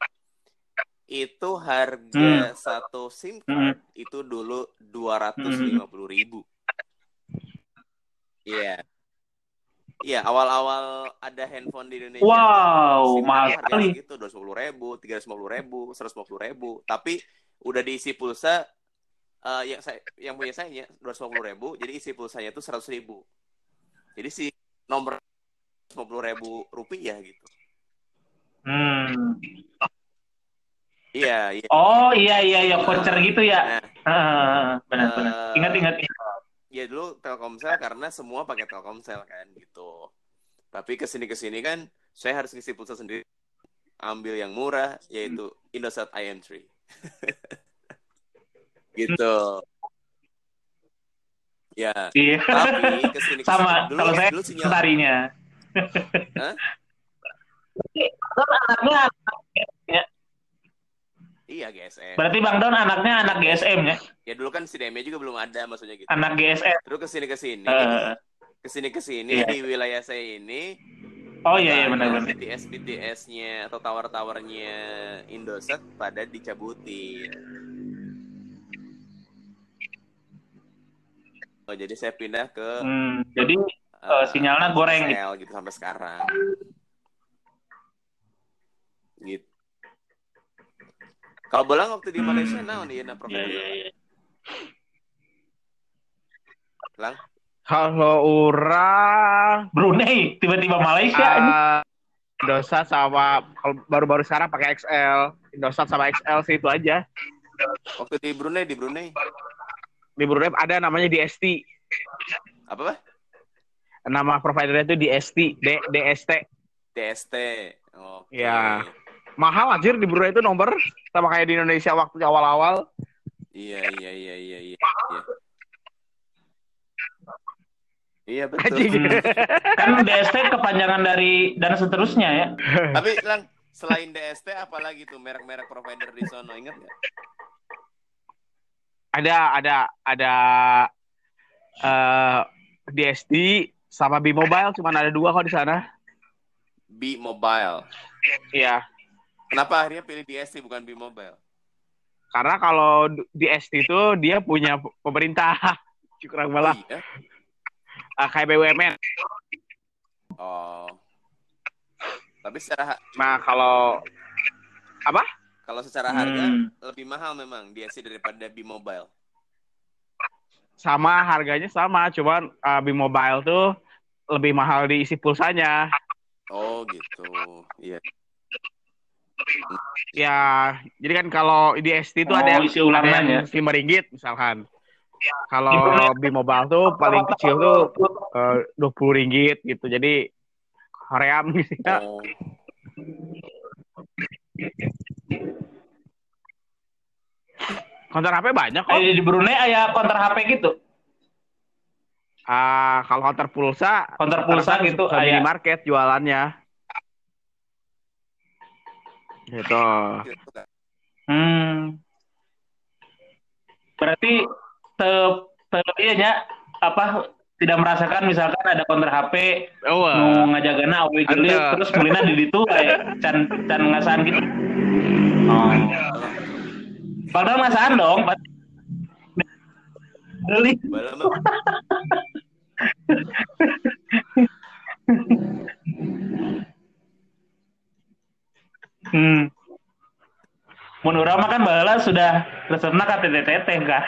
Itu harga satu SIM Hmm. card itu dulu 250.000 ribu. Iya. Iya, awal-awal ada handphone di Indonesia. Wow, mahal sekali. harganya gitu, 250 ribu, 350 ribu, 150 ribu. Tapi udah diisi pulsa, eh, yang saya yang punya saya 250 ribu, jadi isi pulsanya itu 100 ribu. Jadi si nomor 150 ribu rupiah gitu. Hmm. Iya, iya. Oh iya iya iya voucher gitu ya. Nah, Ah, benar benar. Eh, Ingat ingat. Ya dulu Telkomsel karena semua pakai Telkomsel kan gitu. Tapi ke sini ke sini kan saya harus ngisi pulsa sendiri. Ambil yang murah yaitu Indosat IM3. gitu. Ya, Iya. tapi ke sini ke sini Sama dulu, kalau saya dulu sinyal Mentarinya. Hah? anaknya iya GSM. berarti Bang Don anaknya anak GSM ya Ya dulu kan CDM juga belum ada maksudnya gitu. anak GSM Terus ke sini ke sini, Eh, ke sini ke sini iya. di wilayah saya ini oh iya iya benar-benar BTS BTS-nya atau tower-towernya Indosat pada dicabutin. Oh, jadi saya pindah ke hmm, jadi eh, sinyalnya goreng gitu. Gitu sampai sekarang. Gitu. Kalau bolang waktu di Hmm. Malaysia naon ieu na Iya, provider? iya, iya. Lang. Kalau orang Brunei tiba-tiba Malaysia ini. uh, Indosat sama kalau baru-baru sekarang pakai XL, Indosat sama XL sih itu aja. Waktu di Brunei di Brunei Di Brunei ada namanya DST. apa bah? Nama providernya itu DST, D DST. DST. Oke. Iya. Mahal anjir di Brunei itu nomor sama kayak di Indonesia waktu awal-awal. Iya iya iya iya iya. Iya, iya betul. Anjing. kan DST kepanjangan dari dan seterusnya ya Tapi lang selain DST apalagi tuh merek-merek provider di sono inget nggak? ada ada ada eh DST sama B Mobile cuman ada dua kok di sana. B Mobile. Iya. Kenapa akhirnya pilih DST bukan B Mobile? Karena kalau DST itu dia punya pemerintah. Kurang malah Oh, iya. eh, kayak BUMN. Oh. Tapi secara Nah, kalau kalau secara harga Hmm. lebih mahal memang DST daripada B Mobile. sama harganya sama, cuman eh, B Mobile tuh lebih mahal diisi pulsanya. Oh gitu. Iya. Ya, jadi kan kalau DST itu Oh, ada yang isi ulangan ya. lima ringgit misalkan. Kalau B Mobile tuh paling kecil tuh dua puluh ringgit gitu. Jadi hoream gitu ya. Oh. Konter HP banyak kok. eh, di Brunei ada counter HP gitu Ah, kalau konter pulsa, counter pulsa gitu aya minimarket jualannya. Gitu. Hmm. Berarti te, te iya nya, apa tidak merasakan misalkan ada counter HP Oh, nu ngajagana awi geuleuh Anta. terus mulina di ditu aya can can ngasaan gitu. Oh. Padahal ngasaan dong. Pak. Beli. Bala mah Hmm. Mun urang mah kan baheula sudah resepna ka teteh kan.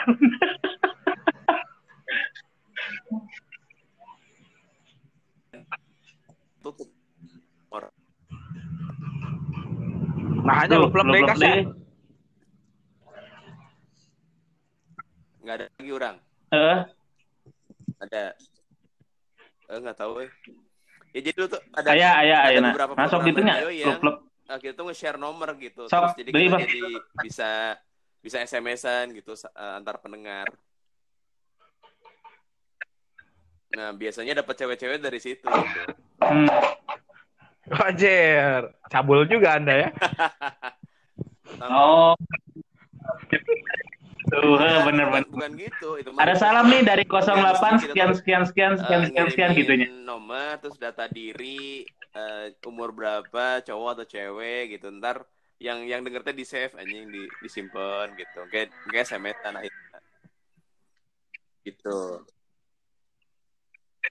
Nah, hanya lu belum deh kasih. nggak ada lagi orang Heeh. ada eh nggak tahu eh ya jadi lu tuh ada Aya aya ada ayeuna. beberapa Masuk gitu nya. radio yang- Klub uh, kita tuh nge-share nomor gitu Sok, terus jadi beli, kita jadi bisa bisa SMS-an gitu uh, antar pendengar nah biasanya dapat cewek-cewek dari situ gitu. Hmm. Wajar. Cabul juga Anda ya. Sama- Oh. Tuh, Bukan- heh, bener bukan, bener. bukan gitu itu Ada salam nih dari 08 Kita sekian sekian sekian sekian sekian sekian ngirimin gitunya. nomor terus data diri uh, umur berapa cowok atau cewek gitu ntar yang yang denger teh di save anjing di disimpan gitu kayak kayak SMS tanah itu gitu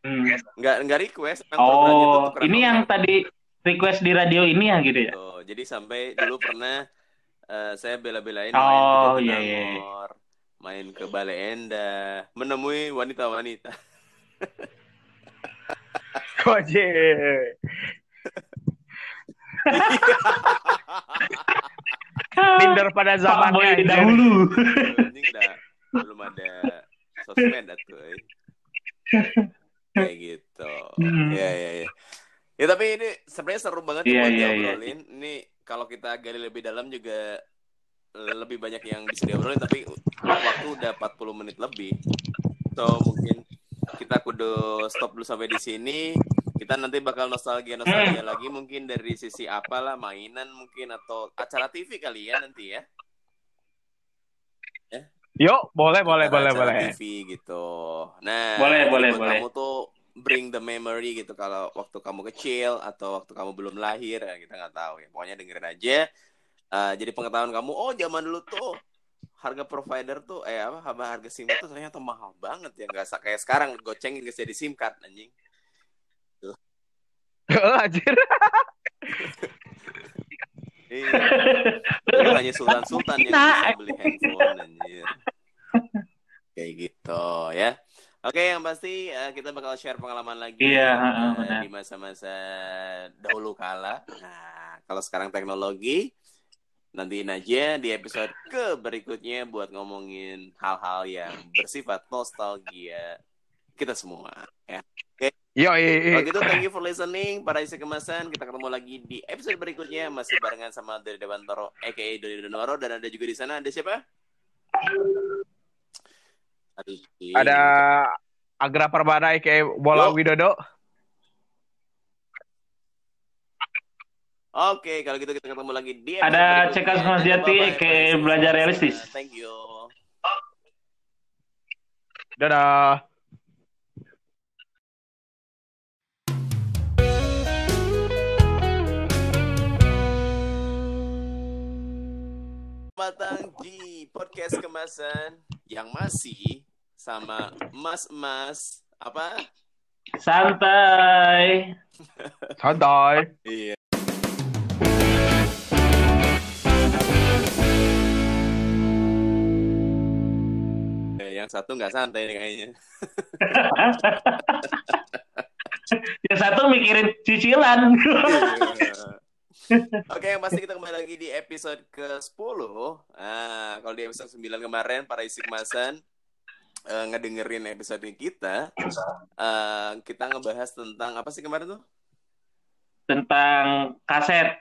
Hmm. nggak nggak request Oh, tukeran ini yang tadi request di radio ini ya gitu ya. Gitu. jadi sampai dulu pernah eh, saya bela-belain Oh, main ke iya, iya. Jatinangor, main ke Bale Endah menemui wanita-wanita Wajar. Tinder pada Pak zamannya. Anjir. dahulu. Anjing dah belum ada sosmed atuh euy. kayak gitu Hmm. ya ya ya ya tapi ini sebenarnya seru banget Iya, ya buat iya, iya. diobrolin ini kalau kita gali lebih dalam juga eh, lebih banyak yang bisa diobrolin tapi waktu udah 40 menit lebih so mungkin kita kudu stop dulu sampai di sini kita nanti bakal nostalgia nostalgia lagi mungkin dari sisi apalah mainan mungkin atau acara TV kali ya nanti ya Yuk, boleh, boleh, Acara-acara boleh, boleh. TV gitu. Nah, Boleh, boleh, boleh. Kamu tuh bring the memory gitu kalau waktu kamu kecil atau waktu kamu belum lahir ya kita nggak tahu ya. Pokoknya dengerin aja. Eh, jadi pengetahuan kamu, oh zaman dulu tuh harga provider tuh eh apa harga harga SIM tuh ternyata mahal banget ya nggak kayak sekarang goceng nggak jadi SIM card anjing. Anjir. Iya. Hanya sultan-sultan yang bisa beli handphone anjir. Kayak gitu ya. Oke, yang pasti eh, kita bakal share pengalaman lagi Iya, heeh, eh, benar. di masa-masa dahulu kala. Nah, kalau sekarang teknologi nantiin aja di episode ke berikutnya buat ngomongin hal-hal yang bersifat nostalgia kita semua ya. Yo, Kalau gitu thank you for listening para isi kemasan. Kita ketemu lagi di episode berikutnya masih barengan sama Dari Dewantoro aka Doni Donoro dan ada juga di sana ada siapa? Ada Agra Parbana kayak Bola Yo. Widodo. Oke, kalau gitu kita ketemu lagi di Ada Cekas. Mas Jati, isi Belajar. Realistis. Thank you. Dadah. Matang di podcast kemasan yang masih sama mas-mas apa? Santai. Santai. Iya. Yang satu nggak santai nih kayaknya. Yang satu mikirin cicilan. Oke, yang pasti kita kembali lagi di episode ke-10. Nah, kalau di episode 9 kemarin, para isi kemasan eh, ngedengerin episode kita, eh, kita ngebahas tentang apa sih kemarin tuh? Tentang kaset.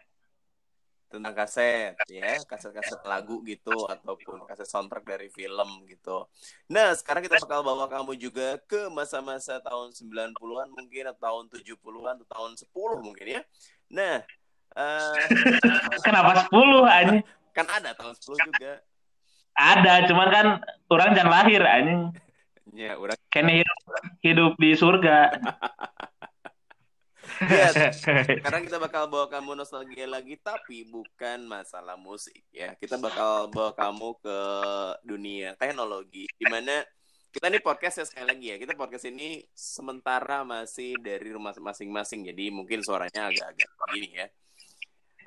Tentang kaset, ya, kaset-kaset lagu gitu, ataupun kaset soundtrack dari film gitu. Nah, sekarang kita bakal bawa kamu juga ke masa-masa tahun 90-an mungkin, atau tahun 70-an, atau tahun 10 mungkin ya. Nah, eh, Kenapa 10 anjing? kan ada tahun 10 juga. Ada, cuman kan orang jangan lahir anjing. Ya, udah Kayaknya hidup, hidup di surga. Iya, sekarang kita bakal bawa kamu nostalgia lagi, tapi bukan masalah musik ya. Kita bakal bawa kamu ke dunia teknologi, di mana kita ini podcast ya sekali lagi ya. Kita podcast ini sementara masih dari rumah masing-masing, jadi mungkin suaranya agak-agak begini ya.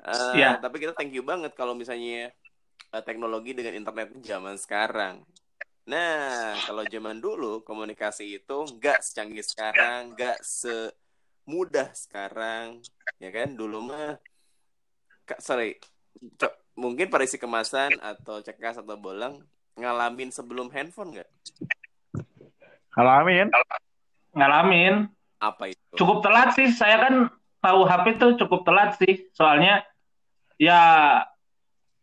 Eh, Iya. Tapi kita thank you banget kalau misalnya eh, teknologi dengan internet zaman sekarang. Nah, kalau zaman dulu komunikasi itu nggak secanggih sekarang, nggak semudah sekarang, ya kan? Dulu mah, Kak, sorry, mungkin pada isi kemasan atau cekas atau bolang ngalamin sebelum handphone nggak? Ngalamin. Ngalamin. Apa itu? Cukup telat sih. Saya kan tahu HP tuh cukup telat sih. Soalnya ya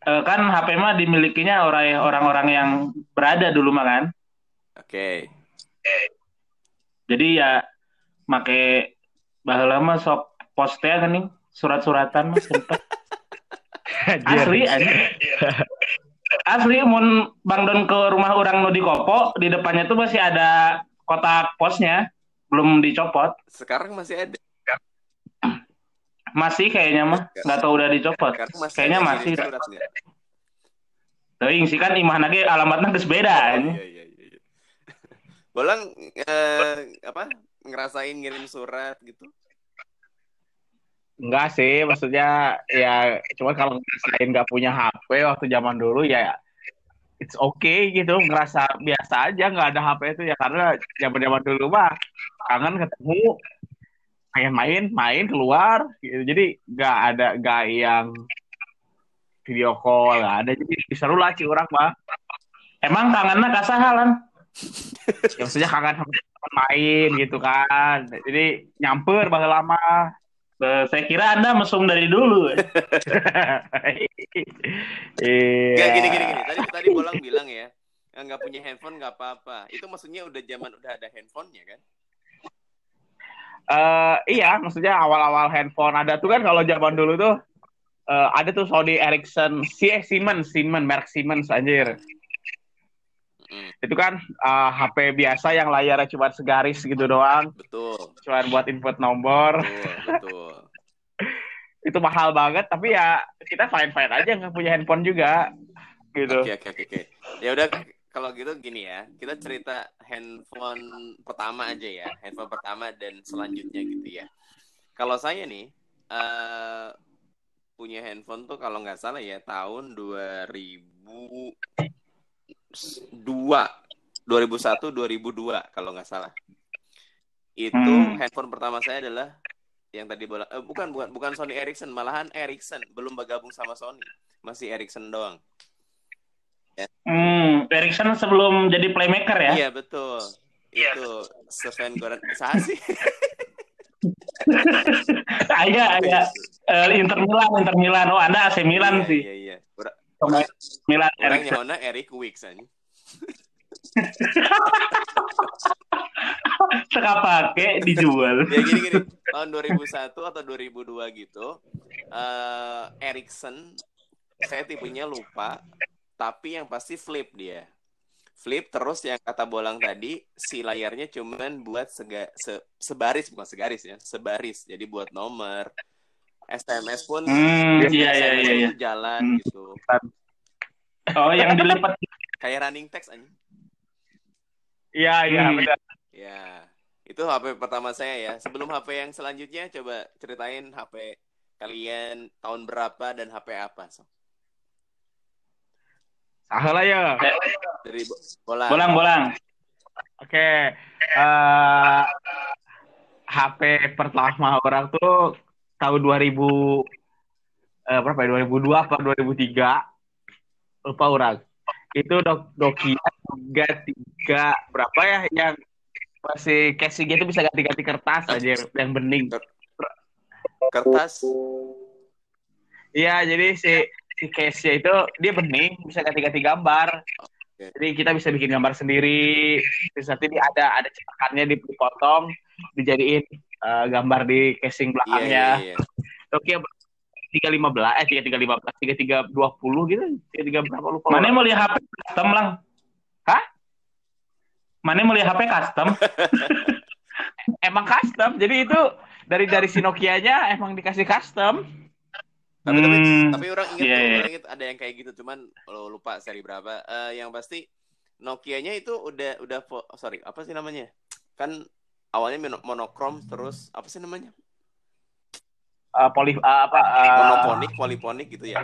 eh, kan HP mah dimilikinya orang orang-orang yang berada dulu mah kan. Oke. Jadi ya make baheula mah sok postea kan nih surat-suratan mah sempet. Asli anjing. Asli mun Bang Don ke rumah orang nu di Kopo, di depannya tuh masih ada kotak posnya, belum dicopot. Sekarang masih ada. Masih kayaknya mah, nggak tahu udah dicopot. Masih Kayaknya ada masih. Teuing sih kan imah lagi alamatnya geus beda Oh, iya, iya, iya, iya. Bolang eh, apa ngerasain ngirim surat gitu? Enggak sih, maksudnya ya cuman kalau ngerasain nggak punya HP waktu zaman dulu ya it's okay gitu, ngerasa biasa aja nggak ada HP itu ya karena zaman zaman dulu mah kangen ketemu, pengen main, keluar, gitu. jadi nggak ada nggak yang video call, nggak ada jadi seru lah sih orang mah. Emang kangennya kasahalan. Ya, maksudnya kangen sama teman main gitu kan, jadi nyamper bahasa lama. Saya kira Anda mesum dari dulu. Iya. Gak gini gini gini. Tadi tadi Bolang bilang ya "Ah, nggak punya handphone nggak apa-apa. Itu maksudnya udah zaman udah ada handphonenya kan? Eh iya, maksudnya awal-awal handphone ada tuh kan kalau zaman dulu tuh eh, ada tuh Sony Ericsson, si eh, Siemens, Siemens, merek Siemens anjir. Mm, Itu kan eh, HP biasa yang layarnya cuma segaris gitu doang, betul, cuma buat input nomor. betul, betul. Itu mahal banget, tapi ya kita fine-fine aja nggak punya handphone juga gitu. Oke oke oke oke. Ya udah kalau gitu gini ya. Kita cerita handphone pertama aja ya. Handphone pertama dan selanjutnya gitu ya. Kalau saya nih eh punya handphone tuh kalau nggak salah ya tahun 2002 2001 2002 kalau nggak salah. Itu Hmm. handphone pertama saya adalah yang tadi bola eh, bukan bukan bukan Sony Ericsson, malahan Ericsson belum bergabung sama Sony. Masih Ericsson doang. Hmm, Erikson sebelum jadi playmaker ya. Iya betul. Itu Sven Goran sah sih. Aya aya eh, Inter Milan, Inter Milan. Oh, Anda AC Milan Iya, sih. Iya iya. Pemain Milan Erikson. nyona Eric Wicks anjing. Teka pakai dijual. Ya gini gini. Tahun 2001 atau 2002 gitu. eh Ericsson saya tipenya lupa, tapi yang pasti flip dia. Flip terus yang kata bolang tadi si layarnya cuman buat sega, se- sebaris bukan segaris ya, sebaris. Jadi buat nomor. SMS pun Hmm, iya iya SMS iya iya. itu jalan Hmm. gitu. Oh, yang dilipat Kayak running text anjing. Iya, iya Hmm. benar. Ya, itu HP pertama saya ya. Sebelum HP yang selanjutnya, coba ceritain HP kalian tahun berapa dan HP apa. So. Salah ya. Dari bo- bola. bolang-bolang. Oke. eh HP pertama orang tuh tahun 2000 eh, berapa ya? 2002 apa 2003? Lupa orang. Itu Dok- Nokia 33 berapa ya yang masih casingnya itu bisa ganti-ganti kertas aja yang bening. Kertas. Iya, jadi si si case-nya itu dia bening, bisa ganti-ganti gambar. Oke. Jadi kita bisa bikin gambar sendiri. Terus nanti ada ada cetakannya dipotong, dijadiin eh, gambar di casing Iya, belakangnya. iya, iya. Oke, 315 eh 3315, 3320 gitu. 33 berapa lupa. Mana mau lihat HP custom lang? Hah? Mana mau lihat HP custom? Emang custom. Jadi itu dari dari si Nokia-nya emang dikasih custom. Tapi, tapi, Hmm, tapi orang ingat tuh, iya. orang ingat ada yang kayak gitu, cuman lo lupa seri berapa. Eh, yang pasti Nokia-nya itu udah udah sorry apa sih namanya? Kan awalnya mono- monokrom terus apa sih namanya? eh, poli eh, apa eh, monoponik, poliponik gitu ya.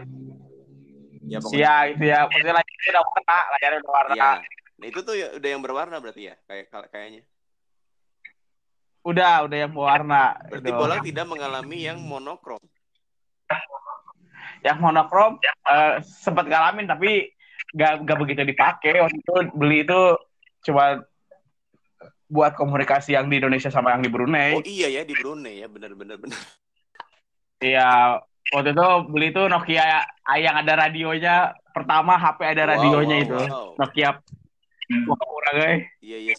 Ya pokoknya. Iya itu ya, maksudnya layarnya udah warna, layarnya udah warna. Iya. Nah, itu tuh ya, udah yang berwarna berarti ya, kayak kayaknya. Udah, udah yang berwarna. Berarti Gitu. bola tidak mengalami yang monokrom. Yang monokrom eh, sempat ngalamin tapi gak, gak begitu dipakai. Waktu itu beli itu cuma buat komunikasi yang di Indonesia sama yang di Brunei. Oh iya ya di Brunei ya, benar-benar benar. Iya, waktu itu beli itu Nokia yang ada radionya. Pertama HP ada radionya wow, itu. wow. Nokia Wah, murah guys. Iya iya.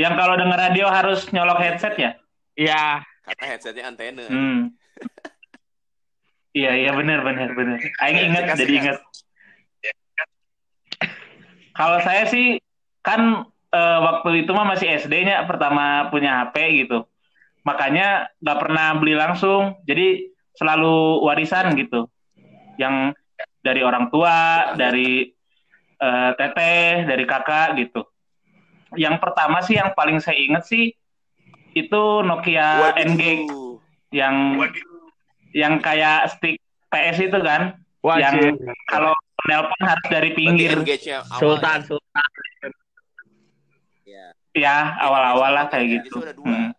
Yang kalau denger radio harus nyolok headset ya? Iya, Kata headsetnya antena. Hmm. Iya iya benar benar benar. Aing ingat Cekas, jadi ingat. Kalau saya sih kan eh, waktu itu mah masih SD-nya pertama punya HP gitu. Makanya nggak pernah beli langsung. Jadi selalu warisan gitu. Yang dari orang tua, dari eh, teteh, dari kakak gitu. Yang pertama sih yang paling saya ingat sih itu Nokia Waduh. NG yang yang kayak stick PS itu kan wajib. yang kalau nelpon harus dari pinggir. Sultan? Sultan. Iya. ya awal-awal lah kayak Engage gitu itu ada dua. Hmm.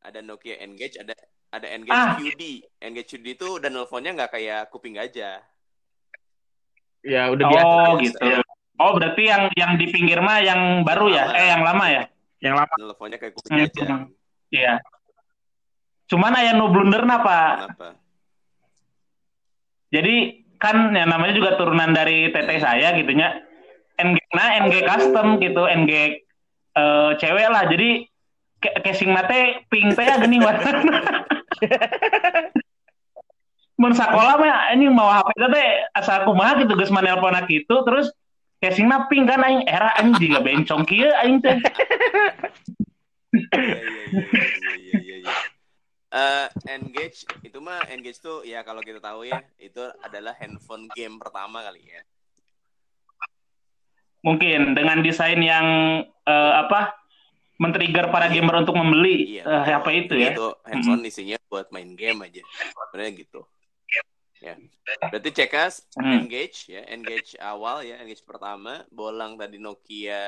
Ada Nokia Engage, ada ada Engage Ah. QD. Engage QD itu dan nelfonnya nggak kayak kuping gajah. Ya udah biasa. oh biasa. gitu oh berarti yang yang di pinggir mah yang baru ya Lama. eh yang lama ya Yang lama. Nelfonnya kayak kuping Hmm. gajah. iya cuman aya nu blunder napa Kenapa? jadi kan yang namanya juga turunan dari teteh saya gitunya NG nah NG custom gitu NG eh, cewek lah. Jadi ke- casing mate pink teh gini warna mun sakola mah ini mau HP teh asa kumaha gitu geus manelpon gitu terus casingna pink kan aing era aing juga bencong kieu aing teh. Eh, engage itu mah engage tuh ya kalau kita tahu ya itu adalah handphone game pertama kali ya. Mungkin dengan desain yang eh, apa men-trigger para gamer untuk membeli Iya. eh, HP itu ya Itu handphone isinya buat main game aja. Sebenarnya gitu. Ya. Berarti cekas Hmm. engage ya, engage awal ya, engage pertama, bolang tadi Nokia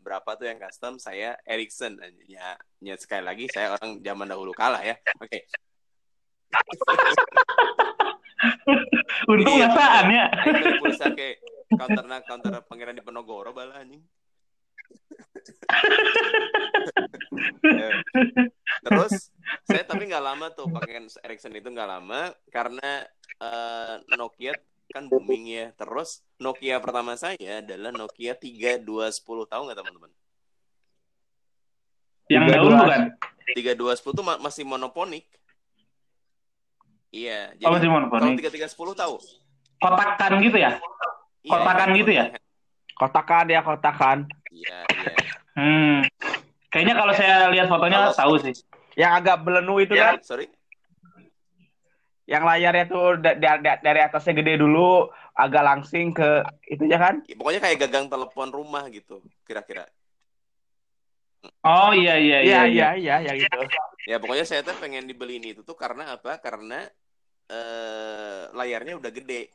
berapa tuh yang custom, saya Ericsson. Ya, ya sekali lagi saya orang zaman dahulu kalah ya. Oke. untung Iya. ngasaan ya pulsa kayak counter counter pangeran di Penogoro bala anjing. Ya. Terus saya tapi nggak lama tuh pakai Ericsson itu nggak lama karena eh, Nokia kan booming ya. Terus Nokia pertama saya adalah Nokia 3210 tahu nggak teman-teman? yang Tiga daun dua. bukan 3210 tuh ma- masih monoponik. Iya, oh masih kalau monoponik 3310 tahu? kotakan gitu ya Iya, Kotakan iya, gitu ya? Kotakan ya kotakan. Iya, iya. hmm kayaknya kalau saya lihat fotonya Kalau- tahu sih Yang agak belenu itu Ya, kan, sorry. yang layarnya tuh da- da- da- dari atasnya gede dulu, agak langsing ke itu ya kan? Ya, pokoknya kayak gagang telepon rumah gitu, kira-kira. oh iya iya iya, Iya iya. iya iya yang itu. Ya pokoknya saya tuh pengen dibeliin itu tuh karena apa? Karena eh layarnya udah gede.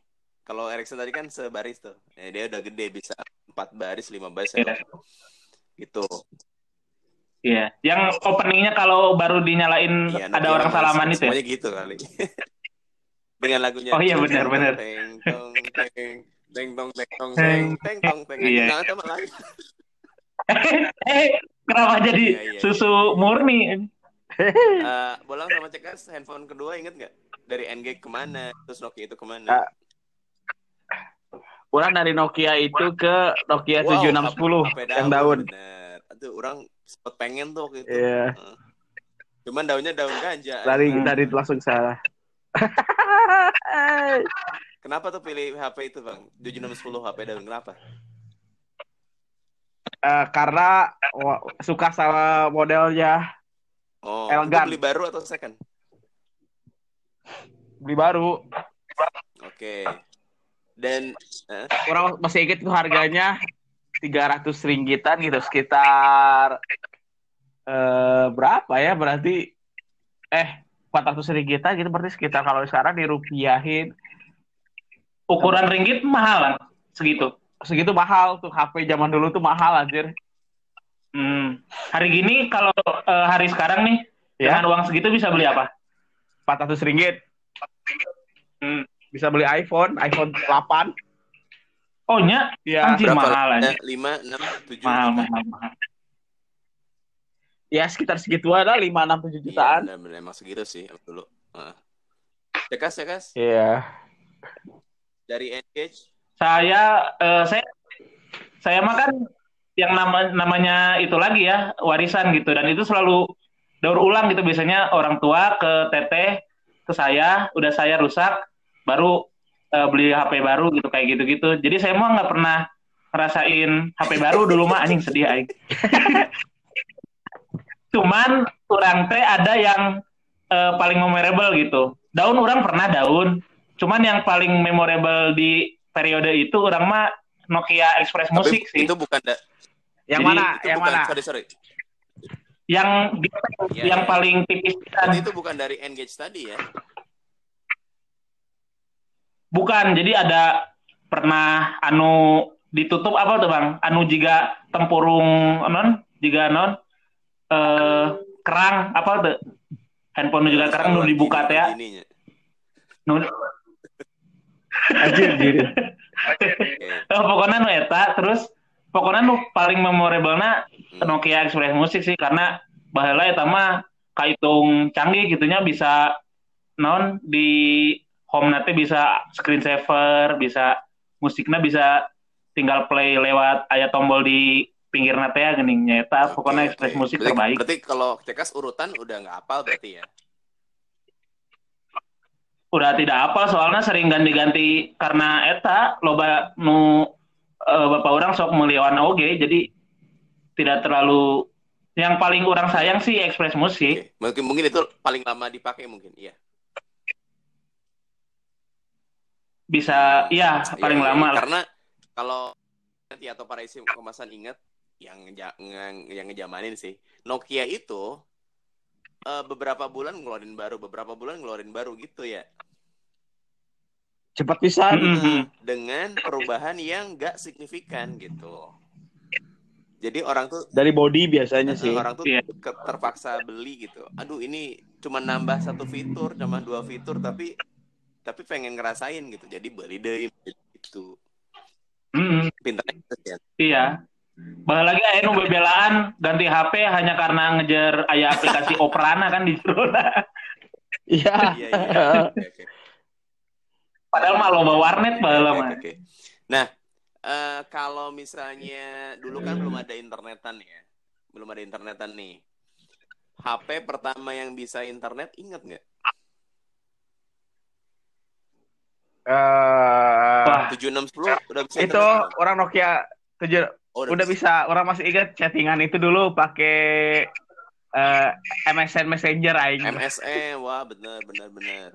Kalau Ericsson tadi kan sebaris tuh. Ya, dia udah gede bisa empat baris, lima baris ya. Iya. Gitu. Iya. yang openingnya kalau baru dinyalain Iya, ada orang salaman itu ya Semuanya gitu kali. Dengan lagunya. Oh, iya, benar, benar. Teng tong teng teng tong teng tong teng teng tong teng. Iya. Jangan sama lagi. eh kenapa jadi Iya, iya, susu murni Eh, bolang sama cekas handphone kedua inget nggak? Dari NG ke mana? Terus Nokia itu ke mana? Ah, Kurang dari Nokia itu ke Nokia Wow, 7610 HP yang daun. Bener. Aduh, orang sempet pengen tuh waktu itu. Iya. Heeh. Cuman daunnya daun ganja. Dari Hmm. dari langsung salah. Kenapa tuh pilih HP itu, Bang? 7610 HP daun kenapa? Eh, karena suka sama modelnya Oh, Elegan. itu beli baru atau second? beli baru. Oke. Dan eh, Orang masih inget tuh harganya 300 ringgitan gitu sekitar eh berapa ya berarti eh 400 ringgit gitu berarti sekitar kalau sekarang dirupiahin Ukuran ringgit mahal? Segitu. segitu mahal tuh HP zaman dulu tuh mahal anjir. Hmm. Hari gini kalau eh, hari sekarang nih Ya. dengan uang segitu bisa beli apa? 400 ringgit Hmm. Bisa beli iPhone, iPhone 8. Oh nya, Ya, anjir mahal. Eh, lima, enam, tujuh. Mahal, juta. mahal, mahal. ya sekitar segitu ada 5 6 7 Iya, jutaan. benar-benar emang segitu sih dulu. Heeh. Cekas, cekas. Iya. Dari Engage. Saya eh, saya saya mah kan yang nama namanya itu lagi ya warisan gitu dan itu selalu daur ulang gitu biasanya orang tua ke teteh ke saya udah saya rusak baru eh, beli HP baru gitu kayak gitu-gitu jadi saya mah nggak pernah ngerasain HP baru dulu mah anjing sedih aing cuman orang teh ada yang eh, paling memorable gitu daun orang pernah daun cuman yang paling memorable di periode itu orang mah Nokia Express Tapi Musik sih Itu bukan da- Yang Jadi, mana? itu Yang bukan, mana? sorry, sorry. yang Iya, yang iya. paling tipis kan. Itu bukan dari Engage tadi ya. Bukan jadi ada pernah anu ditutup apa tuh bang? Anu jika tempurung non? Jika non? Eh kerang apa tuh? Handphone juga kerang nu dibuka teh ya. Nu Anjir, anjir. Eh, pokoknya nu eta terus pokoknya nu paling memorable na Hmm. Nokia Express Musik sih karena baheula eta mah kaitung canggih gitunya bisa non di home nanti bisa screensaver bisa musiknya bisa tinggal play lewat aya tombol di pinggir nate ya geuning nyata Oke, pokoknya oke. Express Musik berarti, terbaik Berarti kalau cekas urutan udah nggak hafal berarti ya. udah tidak apa soalnya sering ganti-ganti karena eta loba nu eh, bapak orang sok meliwan oge jadi tidak terlalu yang paling orang sayang sih Express Musik Oke. Mungkin mungkin itu paling lama dipakai mungkin. Iya. Bisa ya Iya, paling iya, lama iya. lah. Karena kalau nanti atau para isi kemasan ingat yang nge- yang ngejamanin sih Nokia itu eh, beberapa bulan ngeluarin baru, beberapa bulan ngeluarin baru gitu ya. Cepat pisan. Mm-mm. Dengan perubahan yang nggak signifikan gitu. Jadi orang tuh Dari body biasanya Eh, sih. orang tuh Iya. ke- terpaksa beli gitu. Aduh ini cuma nambah satu fitur, cuma dua fitur tapi tapi pengen ngerasain gitu. Jadi beli deh gitu. Mm-mm. Pintar ya. Iya. Bah lagi nu bebelaan ganti HP hanya karena ngejar aya aplikasi Operana kan di. Iya. Iya iya. Oke, oke. Padahal mah loba warnet mah. oke, oke. Nah, eh, kalau misalnya dulu kan belum ada internetan ya, belum ada internetan nih. HP pertama yang bisa internet inget nggak? Eh, Wah, 7610 udah bisa itu internet orang Nokia tujuh Oh, udah bisa orang masih ingat chattingan itu dulu pakai eh, MSN Messenger aing. MSN, wah bener bener bener.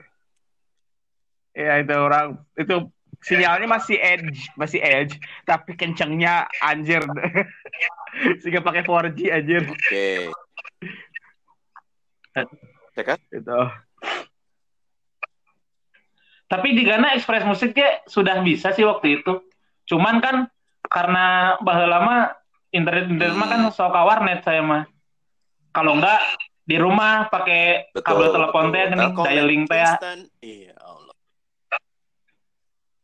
Iya itu orang itu sinyalnya masih edge, masih edge, tapi kencengnya anjir. Sehingga pakai 4G anjir Oke. Ya kan? itu. Tapi di Ghana Express Musiknya sudah bisa sih waktu itu. Cuman kan karena baheula lama internet internet mah kan sok ka warnet saya mah. Kalau enggak di rumah pakai kabel telepon teh Telkom dialing teh. ya. Iya, Allah.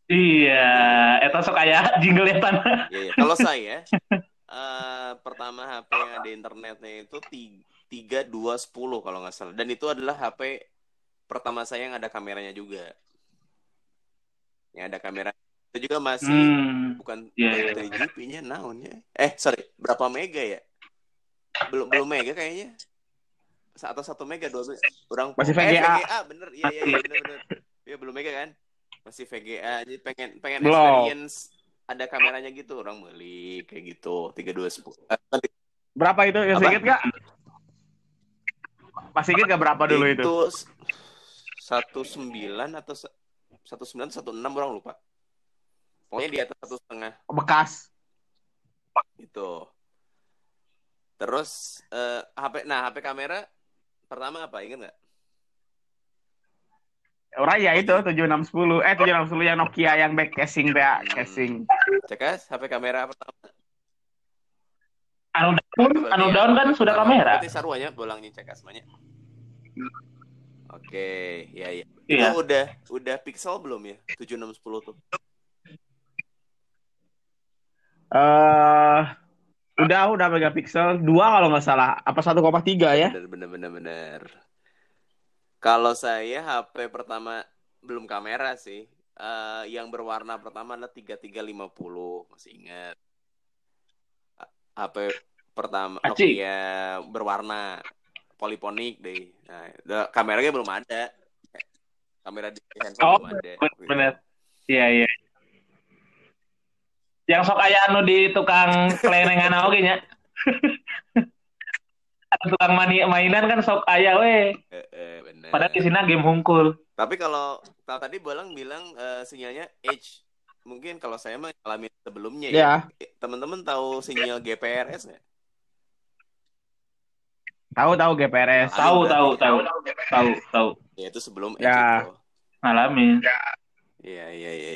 Iya, eta sok aya jingle ya tanah. Iya, iya. Kalau saya eh, pertama HP yang ada internetnya itu ti- tiga dua sepuluh kalau nggak salah. Dan itu adalah HP pertama saya yang ada kameranya juga. Yang ada kamera. Itu juga masih Hmm. bukan Iya, bukan iya, 3GP-nya naonnya. Eh, sorry, berapa mega ya? Belum belum mega kayaknya. Atau satu mega dua mega. Orang Masih eh, VGA. bener. Iya iya iya bener bener. Iya belum mega kan? Masih VGA. Jadi pengen pengen Belum. experience ada kameranya gitu orang beli kayak gitu tiga dua sepuluh Berapa itu? Apa? inget gak? Masih inget gak berapa dulu itu? satu sembilan atau satu sembilan satu enam orang lupa pokoknya di atas satu setengah Bekas. gitu terus eh, HP nah HP kamera pertama apa inget nggak Raya itu 7610 eh 7610 yang Nokia yang back casing Hmm. casing. Cekas HP kamera pertama. Anu daun, anu daun kan sudah kamera. Berarti saruanya bolangnya cekas manya. Oke, ya ya. Iya. Udah udah pixel belum ya? 7610 tuh. Eh udah udah megapiksel dua kalau nggak salah apa 1,3 ya? Bener bener bener bener. Kalau saya HP pertama belum kamera sih. Eh, yang berwarna pertama adalah 3350, masih ingat. HP pertama Aci. Nokia berwarna poliponik deh. Nah, kameranya belum ada. Kamera di handphone Oh, belum ada. bener. Iya, iya. Yang sok aya anu di tukang kelenengan oge nya. Tukang mani mainan kan sok aya we. Eh, eh, bener. Padahal di sini game hungkul. Tapi kalau kalau tadi Bolang bilang eh, sinyalnya H. Mungkin kalau saya mah ngalamin sebelumnya ya. Ya. Teman-teman tahu sinyal GPRS nggak? Tahu tahu GPRS. Tahu, tahu, ya. tahu. Tahu, tahu. Ya itu sebelum Ya. itu. Ngalamin. Iya iya iya.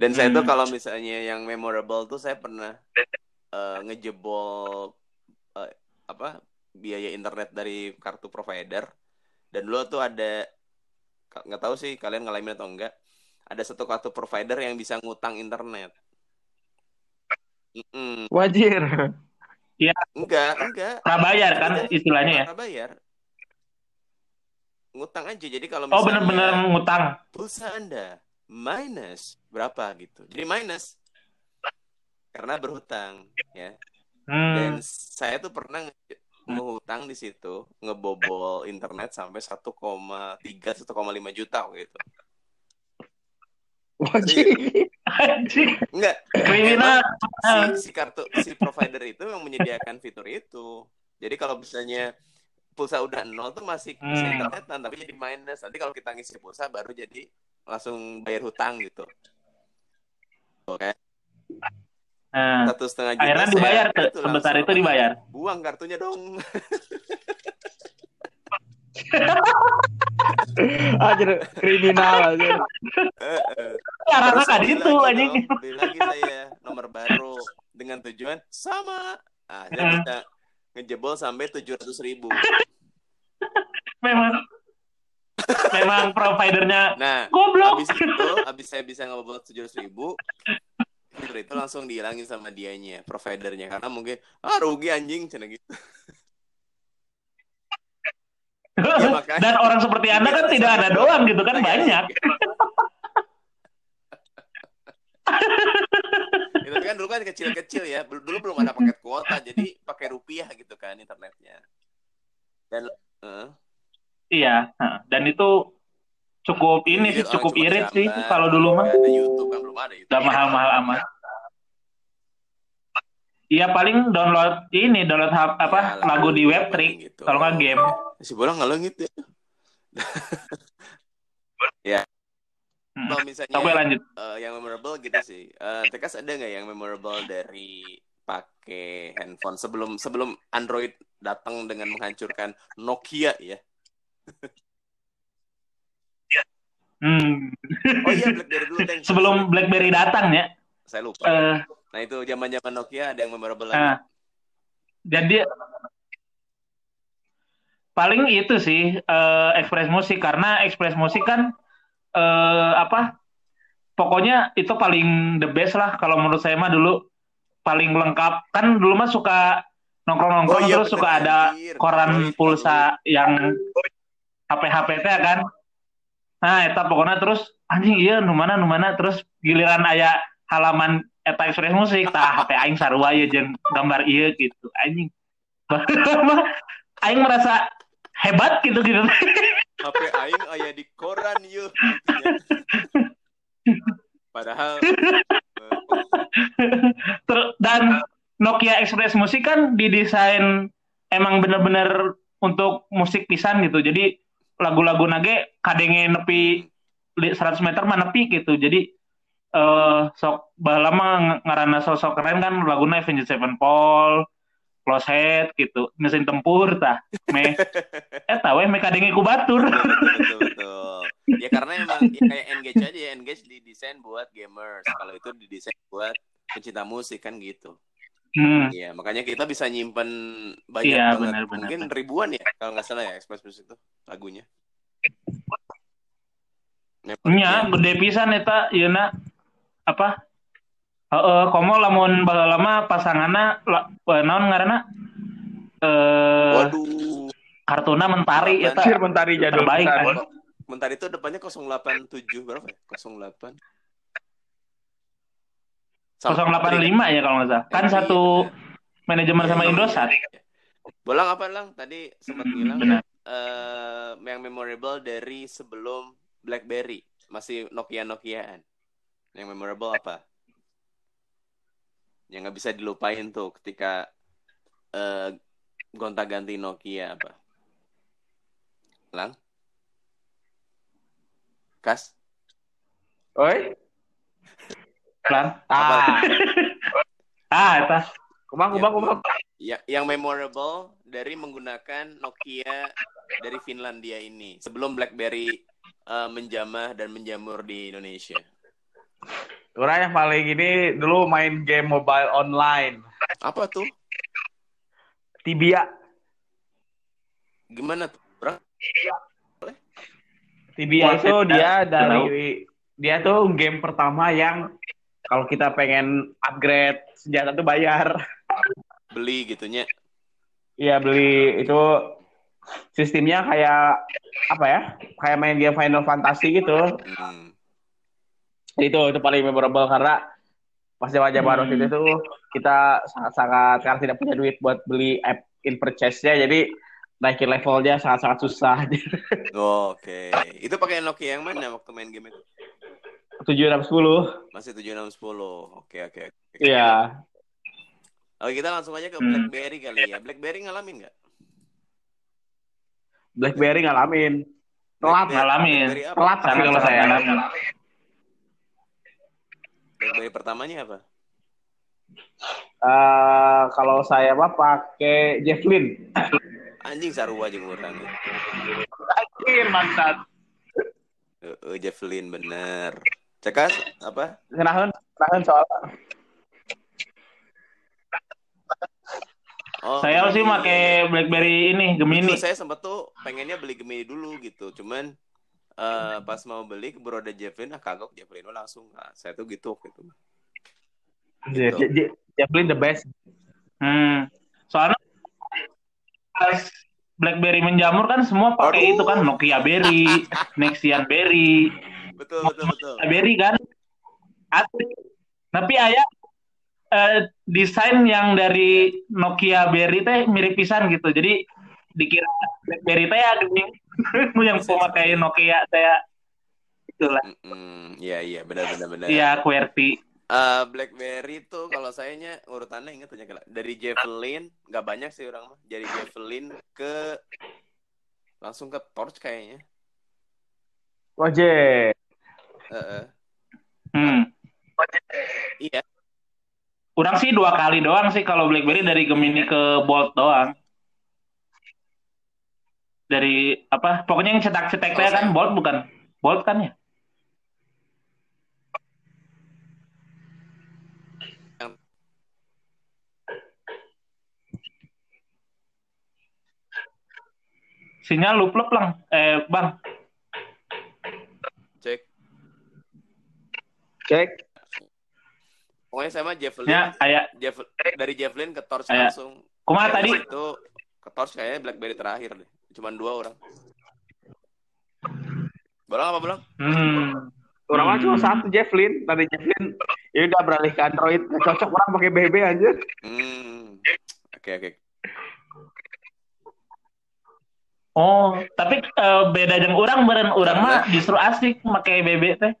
Dan saya tuh Hmm. kalau misalnya yang memorable tuh saya pernah eh, ngejebol eh, apa biaya internet dari kartu provider. Dan dulu tuh ada nggak tahu sih kalian ngalamin atau enggak. Ada satu kartu provider yang bisa ngutang internet. Mm-mm. Wajir. Enggak, enggak. Prabayar kan istilahnya ya. Karena bayar. Ngutang aja. Jadi kalau Oh, misalnya bener-bener ngutang. pulsa Anda minus berapa gitu. Jadi minus karena berhutang ya. Dan Hmm. saya tuh pernah ngehutang di situ, ngebobol internet sampai 1,3 1,5 juta gitu. Enggak, kriminal. si, si kartu si provider itu yang menyediakan fitur itu. Jadi kalau misalnya pulsa udah nol tuh masih bisa Hmm. internetan tapi jadi minus. Nanti kalau kita ngisi pulsa baru jadi langsung bayar hutang gitu. Oke, Nah, satu setengah juta. akhirnya dibayar tuh. itu Sebesar itu dibayar. Buang kartunya dong. Anjir kriminal anjir. Eh. Karena kan itu anjing. beli lagi saya nomor baru dengan tujuan sama. Ah, saya Hmm. bisa ngejebol sampai tujuh ratus ribu. Memang memang providernya Nah, goblok. habis itu, habis saya bisa ngebobol tujuh ratus ribu, itu langsung dihilangin sama dianya, providernya, karena mungkin ah rugi anjing, cina gitu. Ya, makanya. Dan orang seperti Anda kan tidak ada doang gitu kan Iya, banyak. Ya, tapi kan dulu kan kecil-kecil ya, Dulu- belum ada paket kuota, jadi pakai rupiah gitu kan internetnya. Dan eh, Iya, dan itu cukup ini sih Orang cukup irit sih gambar, kalau dulu mah ada YouTube kan belum ada YouTube. udah mahal-mahal amat. Iya paling download ini download apa Ya, lagu di lagu web trick gitu. kalau nggak game. Si bola ngelengit ya. ya. Hmm. Kalau misalnya Oke lanjut. eh, yang memorable gitu sih. Eh, Tekas ada nggak yang memorable dari pakai handphone sebelum sebelum Android datang dengan menghancurkan Nokia ya? Hmm. Oh iya BlackBerry dulu Teng. Sebelum BlackBerry datang ya. saya lupa. eh, Nah itu zaman-zaman Nokia ada yang memorable lagi. nah, jadi paling itu sih eh, Express Musik. Karena Express Musik kan eh, apa pokoknya itu paling the best lah. Kalau menurut saya mah dulu paling lengkap. Kan dulu mah suka nongkrong-nongkrong Oh iya, terus bener, suka ada anjir. koran Android, pulsa yang HP-HP teh kan? Nah eta pokoknya terus anjing iya nu mana nu mana. Terus giliran aya halaman eta Express Musik tah HP aing sarua ye jeung gambar ieu gitu. Anjing. Mah, aing merasa hebat gitu gitu HP aing aya di koran yuk. Padahal eh, Ter- dan Nokia Express Musik kan didesain emang bener-bener untuk musik pisan gitu. Jadi lagu-lagu nage kadenge nepi li- 100 meter mah nepi gitu. Jadi eh sok baheula mah ng- ngaranna sosok keren kan laguna Avenged Sevenfold, head gitu. Mesin tempur tah. Me. Eh tahu me kadenge ku batur betul betul. Ya karena emang ya kayak engage aja ya. Engage didesain buat gamers. Kalau itu didesain buat pencinta musik kan gitu. Hmm. Iya, makanya kita bisa nyimpen banyak Iya, banget. benar, benar, Mungkin benar. ribuan ya kalau nggak salah ya Express Music itu lagunya. nya gede pisan eta yeuna apa Heeh, komo lamun baheula lama pasanganna la, eh, naon ngaranna eh Waduh. kartuna mentari eta Anjir mentari jadul pisan. kan. Bentar itu depannya 087 berapa ya? 08. 085 ya kalau nggak salah. Kan Iya, satu benar. manajemen sama Iya, Indosat. iya, iya. Bolang apa lang? Tadi sempat Hmm, bilang benar. eh yang memorable dari sebelum BlackBerry masih Nokia Nokiaan. Yang memorable apa? Yang nggak bisa dilupain tuh ketika eh gonta-ganti Nokia apa? Lang? Kas? Oi. Lan. Ah, Ah, eta. kumang kumang kumang. Ya, yang memorable dari menggunakan Nokia dari Finlandia ini sebelum BlackBerry eh, menjamah dan menjamur di Indonesia. Orang yang paling ini dulu main game mobile online. Apa tuh? Tibia. Gimana tuh? Bro? Tibia Wah, itu dia dari dia tuh game pertama yang kalau kita pengen upgrade senjata tuh bayar. Beli gitunya. Iya beli itu sistemnya kayak apa ya? Kayak main game Final Fantasy gitu. Hmm. Itu itu paling memorable karena pas zaman zaman Hmm. itu kita sangat-sangat karena tidak punya duit buat beli app in purchase-nya jadi naikin levelnya sangat-sangat susah. Oke. Itu pakai Nokia yang mana waktu main game itu? 7610. Masih 7610. Oke, oke. oke. Iya. Oke, kita langsung aja ke Hmm. BlackBerry kali ya. BlackBerry ngalamin nggak? BlackBerry ngalamin. Telat, BlackBerry- ngalamin. BlackBerry telat tapi kalau saya. BlackBerry pertamanya apa? Eh, kalau saya mah pakai Javelin. Anjing sarua aja orang. Anjir, bangsat. Uh, Javelin bener. Cekas apa? Kenahan, kenahan soal. Oh, Saya sih pakai BlackBerry ini Gemini. Saya sempat tuh pengennya beli Gemini dulu gitu. Cuman eh, pas mau beli keburu ada Javelin, ah kagok Javelin oh, langsung. Nah, saya tuh gitu gitu. J- J- J- Javelin the best. Hmm. Soalnya pas BlackBerry menjamur kan semua pakai itu kan Nokia Berry, Nexian Berry, Betul betul betul. Berry kan. Asli. Tapi ayah eh, desain yang dari Nokia Berry teh mirip pisan gitu. Jadi dikira BlackBerry teh ya. Yang pemakai Nokia teh itulah. Iya iya benar benar benar. Iya, QWERTY. Eh, BlackBerry tuh kalau sayanya urutannya ingat punya dari Javelin nggak banyak sih orang mah. Dari Javelin ke langsung ke Torch kayaknya. Wajib. Heeh. Hmm. Iya. Kurang sih dua kali doang sih kalau BlackBerry dari Gemini ke Bolt doang. Dari apa? Pokoknya yang cetak-cetak Oh, teh kan Bolt bukan? Bolt kan ya? Sinyal lup-lup lang. Eh, Bang. Cek. Cek. Pokoknya saya mah Javelin. Ya, kayak Javel- dari Javelin ke Torch Kayak- langsung. kumaha tadi? Itu ke Torch kayaknya BlackBerry terakhir deh. Cuman dua orang. Bolang apa bolang? Hmm. Orang Hmm. cuma satu Javelin, dari Javelin ya udah beralih ke Android. Nggak cocok orang pakai BB aja. Hmm. Oke oke. Oh, tapi eh, beda jeung orang beren orang mah justru asik pakai BB teh.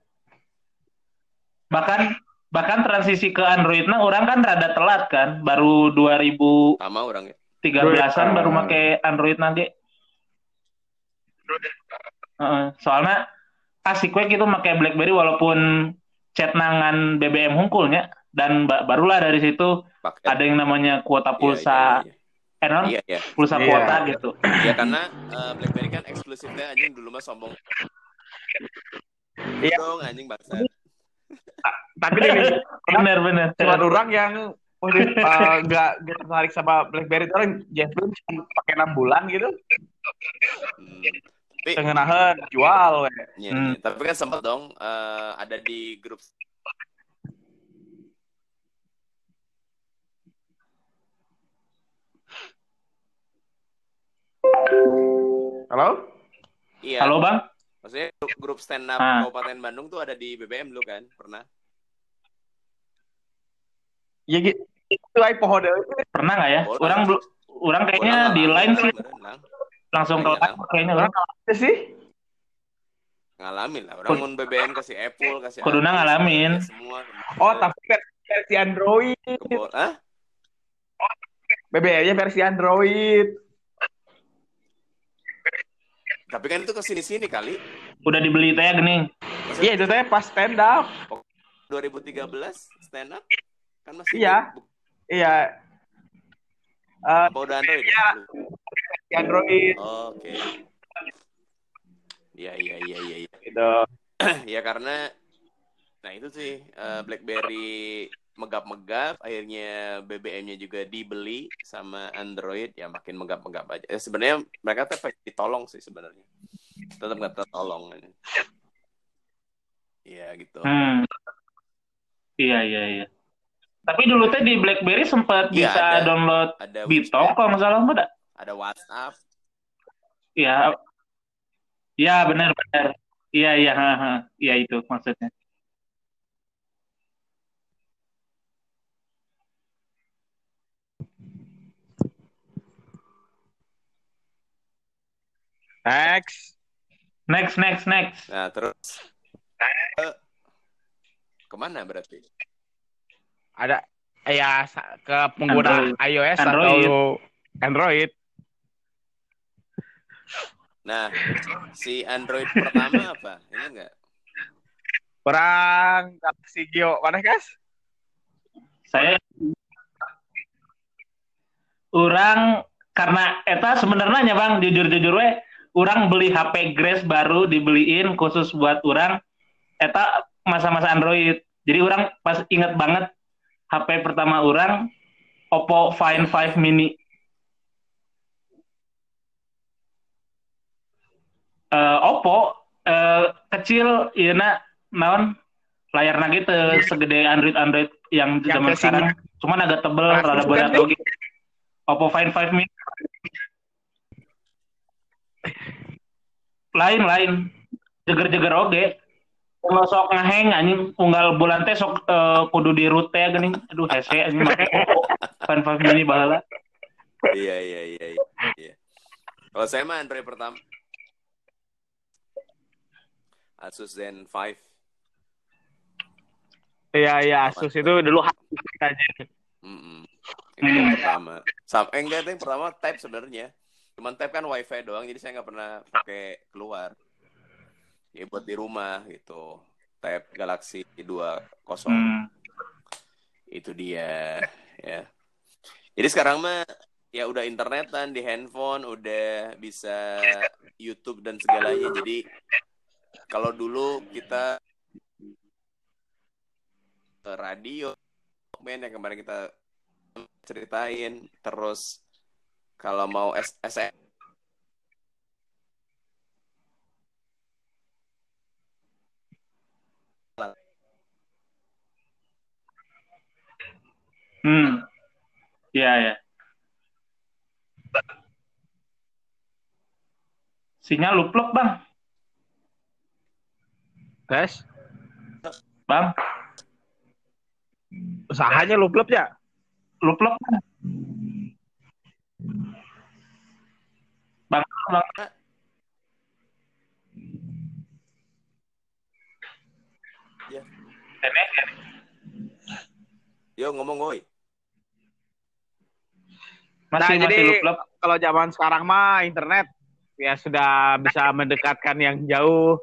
Bahkan bahkan transisi ke Android nah orang kan rada telat kan, baru 2013-an Sama orang ya. Ah. baru pakai Android nanti. Heeh, soalnya asik we gitu pakai BlackBerry walaupun chat nangan BBM hungkulnya dan ba- barulah dari situ Paket. ada yang namanya kuota Iya, pulsa iya, iya. eh non Iya, iya. pulsa Iya. kuota gitu Ya karena eh, BlackBerry kan eksklusifnya anjing dulu mah sombong. Iya. Dong anjing bangsa. Tapi ini bener bener cuma orang yang itu, eh, nggak nggak tertarik sama BlackBerry itu orang Jeff Lynne cuma pakai enam bulan gitu Hmm. Tapi tengenahan jual we. Iya, Hmm. iya. Tapi kan sempat dong eh, ada di grup halo iya. halo bang Maksudnya grup, stand up Ah. Kabupaten Bandung tuh ada di BBM lu kan? Pernah? ya gitu itu pohon pernah nggak ya Boleh. orang belum orang kayaknya di line sih beneran. Langsung ke Iya, kayaknya orang Itu sih Ngalamin lah. Orang mau BBM kasih Apple, kasih Kuduna ngalamin. semua. oh tapi versi, Android Kebol-? BBM-nya versi Android Tapi kan itu ke sini-sini kali. udah dibeli teh gini iya itu teh pas stand up 2013 stand up kan masih Iya. iya Eh, apa udah Android? Iya. Versi Android Oke. Iya iya iya iya iya. gitu ya karena nah itu sih eh, BlackBerry megap-megap akhirnya BBM-nya juga dibeli sama Android ya makin megap-megap aja. Eh, sebenarnya mereka pengen ditolong sih sebenarnya. Tetap nggak tertolong. Iya gitu. hmm. iya iya iya tapi dulu teh di BlackBerry sempat Iya, bisa ada. download Ada WeChat, kalau nggak salah dak? Ada WhatsApp. Iya, iya benar benar. Iya iya, ha, ha. iya itu maksudnya. next Next next next. Nah terus eh, ke mana berarti? ada ya ke pengguna Android. iOS Android. atau Android Nah si Android pertama apa? Ini enggak? orang Galaxy Geo mana guys Saya orang karena eta sebenarnya bang jujur-jujur we orang beli HP Grace baru dibeliin khusus buat orang eta masa-masa Android. Jadi orang pas inget banget HP pertama orang Oppo Find 5 Mini. Eh, Oppo eh, kecil iya naon? Layarnya gitu segede Android Android yang Yang zaman sekarang. Cuman agak tebel Plastik rada bukan berat oke Oppo Find 5 Mini. Lain lain. Jeger-jeger oge. Kalau sok ngaheng anjing unggal bulan teh sok eh, kudu di root teh geuning aduh hese anjing make Oppo Find 5 Mini baheula Iya iya iya iya. iya. Kalau saya mah Android pertama Asus Zen 5. iya iya Asus itu dulu aja Mm-mm. Itu yang pertama. Sam eh, enggak itu yang pertama Type sebenarnya. Cuman Type kan WiFi doang, jadi saya nggak pernah pakai keluar. Ya buat di rumah gitu. Type Galaxy 20 hmm. itu dia ya. Jadi sekarang mah ya udah internetan di handphone, udah bisa YouTube dan segalanya. Jadi kalau dulu kita radio, men yang kemarin kita ceritain, terus kalau mau SM hmm. Iya ya. Sinyal luplok bang guys bang? Usahanya lu klub ya? Luplok bang bang. Bang Ya. Ini Yo ngomong woi. masih Nah, masih jadi- luplok kalau zaman sekarang mah internet ya sudah bisa mendekatkan yang jauh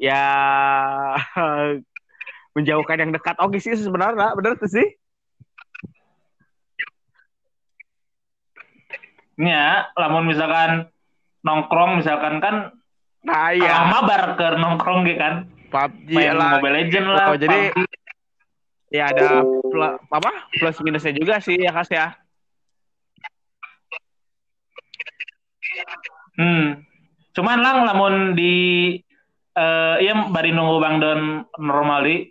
ya menjauhkan yang dekat oke sih sebenarnya bener tuh sih Ya, lamun misalkan nongkrong misalkan kan Nah, iya. iya. mabar ke nongkrong gitu kan. PUBG Main lah. Mobile Legend lah. Oh, jadi PUBG. ya ada pl- apa? Plus minusnya juga sih ya Kas ya. Hmm. Cuman lang lamun di eh iya bari nunggu Bang Don normali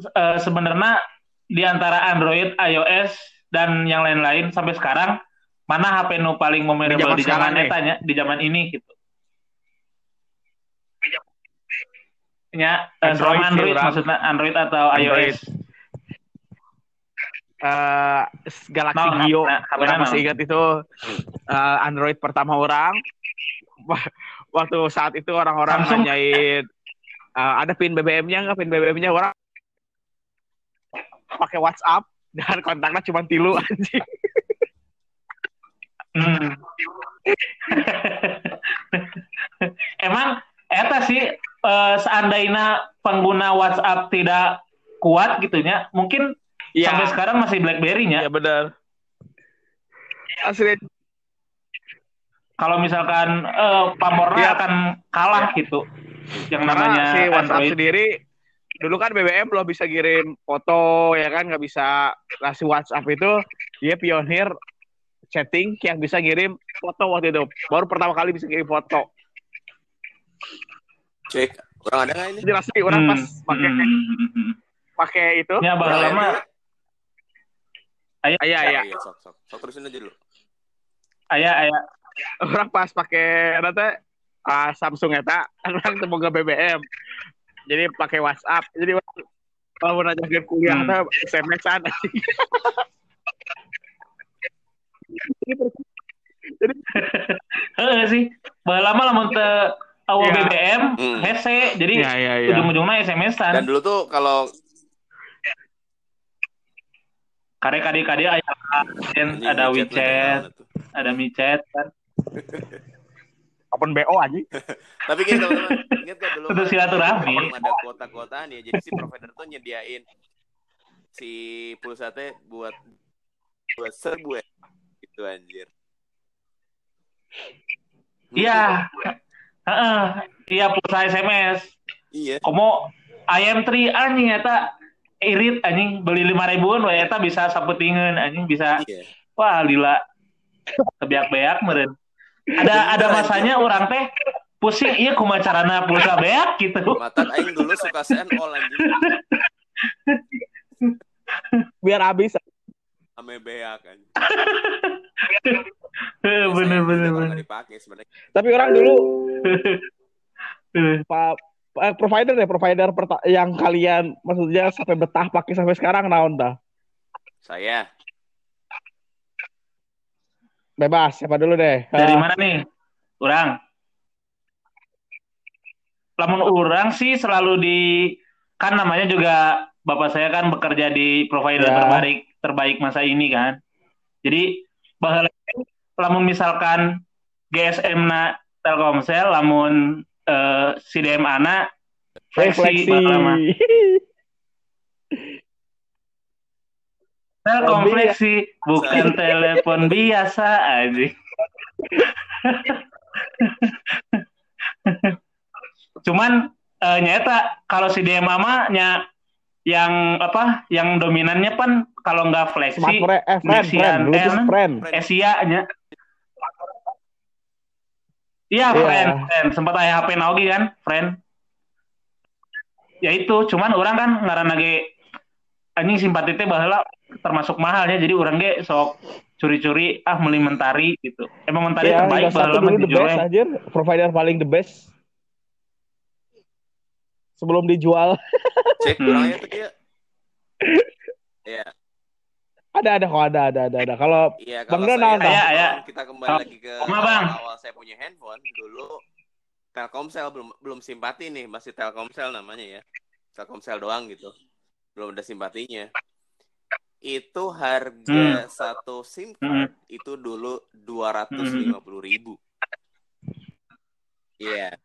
eh, sebenarnya di antara Android, iOS dan yang lain-lain sampai sekarang mana HP nu paling memorable di zaman eta nya, di zaman ini gitu. Ya, eh, Android Android maksudnya Android atau Android. iOS. eh Galaxy. HP- HP Orang naon? masih ingat itu eh, Android pertama orang. Waktu saat itu orang-orang Samsung. nanyain eh, ada pin BBM-nya nggak pin BBM-nya orang pakai WhatsApp dan kontaknya cuma tilu anjing. Hmm. Emang eta sih eh, seandainya pengguna WhatsApp tidak kuat gitunya, mungkin Iya, sampai sekarang masih BlackBerry-nya. iya benar. Asli Kalau misalkan eh, pamornya Iya. akan kalah gitu. Yang Karena namanya si WhatsApp Android. sendiri dulu kan BBM belum bisa kirim foto ya kan nggak bisa ngasih WhatsApp itu dia pionir chatting yang bisa ngirim foto waktu itu baru pertama kali bisa kirim foto Cek, orang ada nggak ini? jelas sih orang Hmm, pas pakai hmm, hmm, hmm. pakai itu Ya, Orang lama. Ayah, iya iya Iya, sok, sok. Sok terusin aja dulu. ayah, ayah. Orang pas pakai nanti ah, Samsung eta orang temu ke BBM jadi pakai WhatsApp jadi kalau mau nanya kuliah Hmm. hmm. SMS-an Heeh sih. Lama lamun teu awal Iya. BBM, Hmm. hese. Jadi iya iya iya ujung-ujungnya SMS-an. Dan dulu tuh kalau Kare kade kade ada WeChat ada micet kan. Open BO aja Tapi gini teman-teman, ingat gak dulu silaturahmi. ada kuota-kuotaan ya. Jadi si provider tuh nyediain si pulsa teh buat buat serbu ya. Gitu anjir. Iya. Heeh. Iya pulsa SMS. Iya. Komo IM3 anjing eta irit anjing beli lima ribuan wae eta bisa saputingeun anjing bisa Iya. wah lila kebeak-beak meureun. Ada ada masanya orang teh pusing iya kumaha carana pulsa beak gitu. Mata aing dulu suka senol anjing. biar habis Ame beak. Heeh, bener bener Kalau bener. nggak dipakai sebenarnya. Tapi orang dulu pak eh, provider deh provider perta- yang kalian maksudnya sampai betah pakai sampai sekarang naon dah? Saya Bebas siapa dulu deh? Dari Eh, mana nih? Orang. Lamun orang sih selalu di kan namanya juga bapak saya kan bekerja di provider Ya. terbaik terbaik masa ini kan. Jadi bahwa lamun misalkan GSM na Telkomsel lamun eh, si DMA na Refleksi. baheula mah. Telkom Lebih ya. Fleksi bukan telepon biasa aja. Cuman eh, nyata kalau si DMA mah nya yang apa yang dominannya pan kalau nggak Smart fleksi friend, eh, friend, friend. Asia nya Iya, Iya. friend, friend. Sempat aya HP Naogi kan, friend. Ya itu, cuman orang kan ngaran lagi anjing simpati teh baheula termasuk mahalnya jadi orang ge sok curi-curi ah meli mentari gitu. Emang mentari Iya, terbaik satu dulu the best anjir, provider paling the best. Sebelum dijual cek Hmm. kurangnya tuh dia. Iya, ada ada kok ada ada ada ada. Kalau iya Bang kalau Don, saya naon, Aya, aya. kita kembali Oh, lagi ke kumaha, Bang? awal saya punya handphone dulu Telkomsel belum belum simpati nih, masih Telkomsel namanya ya. Telkomsel doang gitu. Belum ada simpatinya. Itu harga satu SIM card itu dulu dua ratus lima puluh ribu. Iya.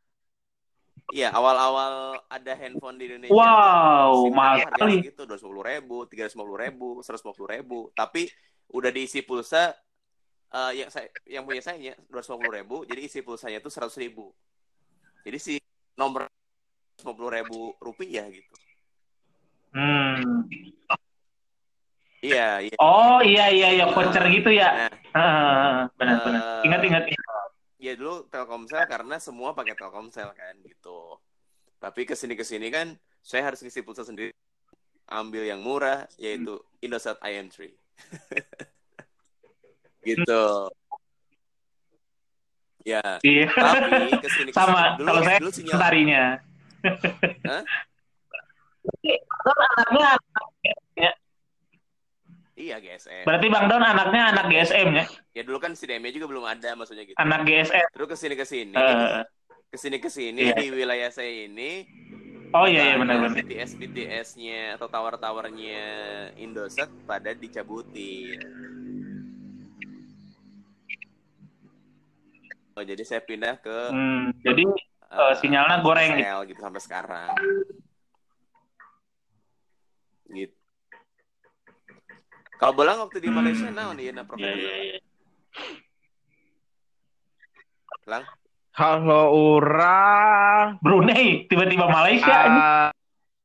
Iya, awal-awal ada handphone di Indonesia. Wow, mahal sekali. segitu, dua ribu, tiga ribu, seratus ribu, seratus ribu. Tapi udah diisi pulsa eh, yang saya yang punya saya ya 250 ribu jadi isi pulsanya itu 100 ribu jadi si nomor 150 ribu rupiah gitu Hmm. Iya iya Oh iya iya iya voucher gitu ya. nah Ah, benar benar. Eh, Ingat ingat. ya dulu Telkomsel karena semua pakai Telkomsel kan gitu. Tapi ke sini ke sini kan saya harus ngisi pulsa sendiri. Ambil yang murah yaitu Indosat IM3. gitu. Ya, Iya. tapi ke sini ke sini Sama dulu kalau saya dulu sinyal Mentarinya. Hah? Kan anaknya iya GSM. berarti Bang Don anaknya anak GSM ya? Ya dulu kan CDM juga belum ada maksudnya gitu. Anak GSM. Terus ke sini ke sini Eh, ke sini ke sini Iya. di wilayah saya ini oh iya iya benar benar. BTS BTS-nya atau tower-towernya Indosat pada dicabutin. Oh, jadi saya pindah ke Hmm, jadi eh, sinyalnya goreng Telkomsel gitu sampai sekarang. Gitu. Kalau bolang waktu di Hmm. Malaysia naon ieu na Iya provider? iya iya. Lang. Kalau orang Brunei tiba-tiba Malaysia ini. uh,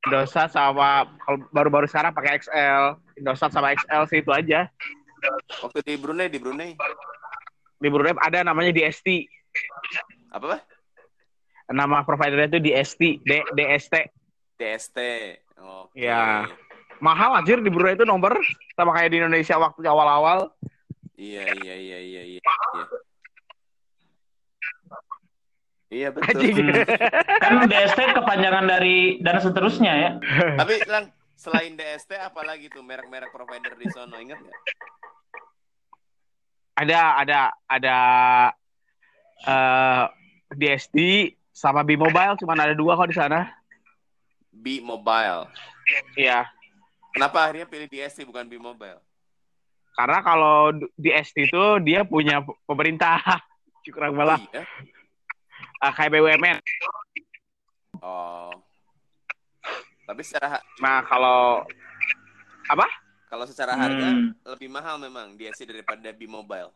Indosat sama kalau baru-baru sekarang pakai XL, Indosat sama XL sih itu aja. Waktu di Brunei di Brunei Di Brunei ada namanya DST. apa Pak? Nama providernya itu DST, D DST. DST. Oke. Iya. Mahal anjir di Brunei itu nomor sama kayak di Indonesia waktu awal-awal. Iya iya iya iya iya. Iya, iya betul. Hmm. Kan DST kepanjangan dari dan seterusnya ya. Tapi lang selain DST apalagi tuh merek-merek provider di sono ingat nggak? Ada ada ada eh DST sama B Mobile cuman ada dua kok di sana. B Mobile. Iya. Kenapa akhirnya pilih DST bukan B Mobile? Karena kalau DST itu dia punya pemerintah. Kurang Oh, malah iya. Ah, kayak BUMN. Oh. Tapi secara ha- Nah, kalau kalau secara harga Hmm. lebih mahal memang DST daripada B Mobile.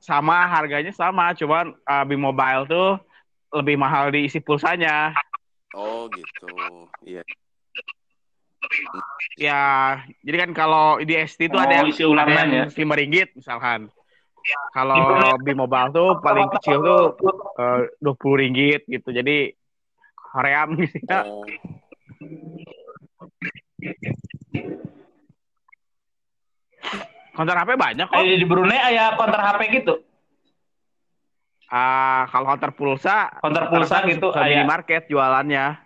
sama harganya sama, cuman uh, B Mobile tuh lebih mahal diisi pulsanya. Oh gitu. Iya. Ya, jadi kan kalau di ST itu ada Oh, yang isi ulangan ada ya. yang lima ringgit misalkan. Kalau B Mobile tuh paling kecil tuh dua puluh ringgit gitu. Jadi Koream gitu. Oh. Konter HP banyak kok. Eh, di Brunei ada counter HP gitu. Ah, kalau konter pulsa, Counter pulsa rata-rata gitu ada. minimarket jualannya.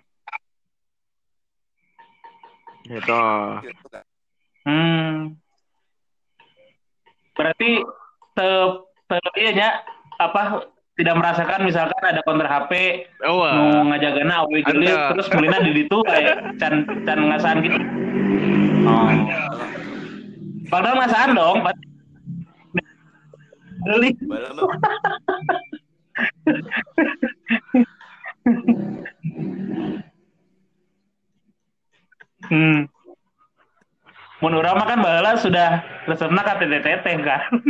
Gitu. Hmm. Berarti te, te iya apa tidak merasakan misalkan ada counter HP Oh, nu ngajagana awe terus mulina di ditu kayak can can ngasaan gitu. Oh. Padahal ngasaan dong. Beli. Hmm. Mun urang mah kan baheula sudah resepna ka TTT kan.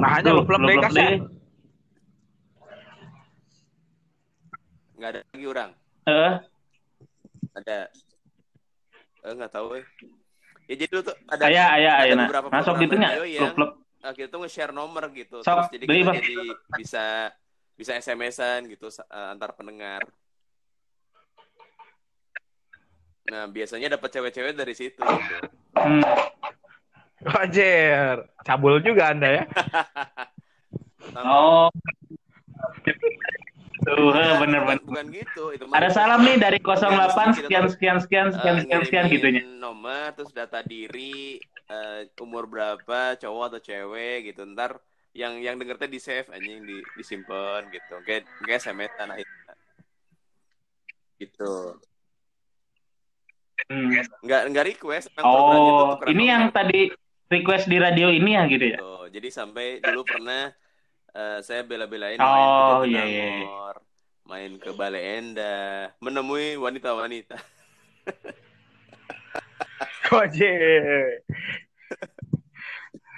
nah aja lu belum deh kasih. Nggak ada lagi orang. Heeh. Ada. Eh nggak tahu eh. Ya jadi dulu tuh ada Aya aya ada aya nah. Masuk gitu yang- Klub-klub. Kita tuh nge-share nomor gitu. Sok, Terus jadi kita jadi bisa bisa SMS-an gitu uh, antar pendengar. Nah, biasanya dapat cewek-cewek dari situ gitu. Hmm. Anjir, cabul juga Anda ya. Oh. Tuh, Bukan- eh, bener bukan, bener. bukan gitu. Itu Ada salam nih dari 08 Kita sekian sekian sekian uh, sekian sekian sekian sekian ngirimin gitu nya. nomor terus data diri uh, umur berapa cowok atau cewek gitu ntar yang yang denger teh di save anjing di disimpan gitu kayak kayak SMS tanah itu gitu Hmm. nggak nggak request tuh Oh, tukeran ini yang tadi request di radio ini ya gitu ya. Gitu. jadi sampai dulu pernah eh, saya bela-belain Oh, main ke iya, iya. Jatinangor main ke Bale Endah, menemui wanita-wanita. Koje.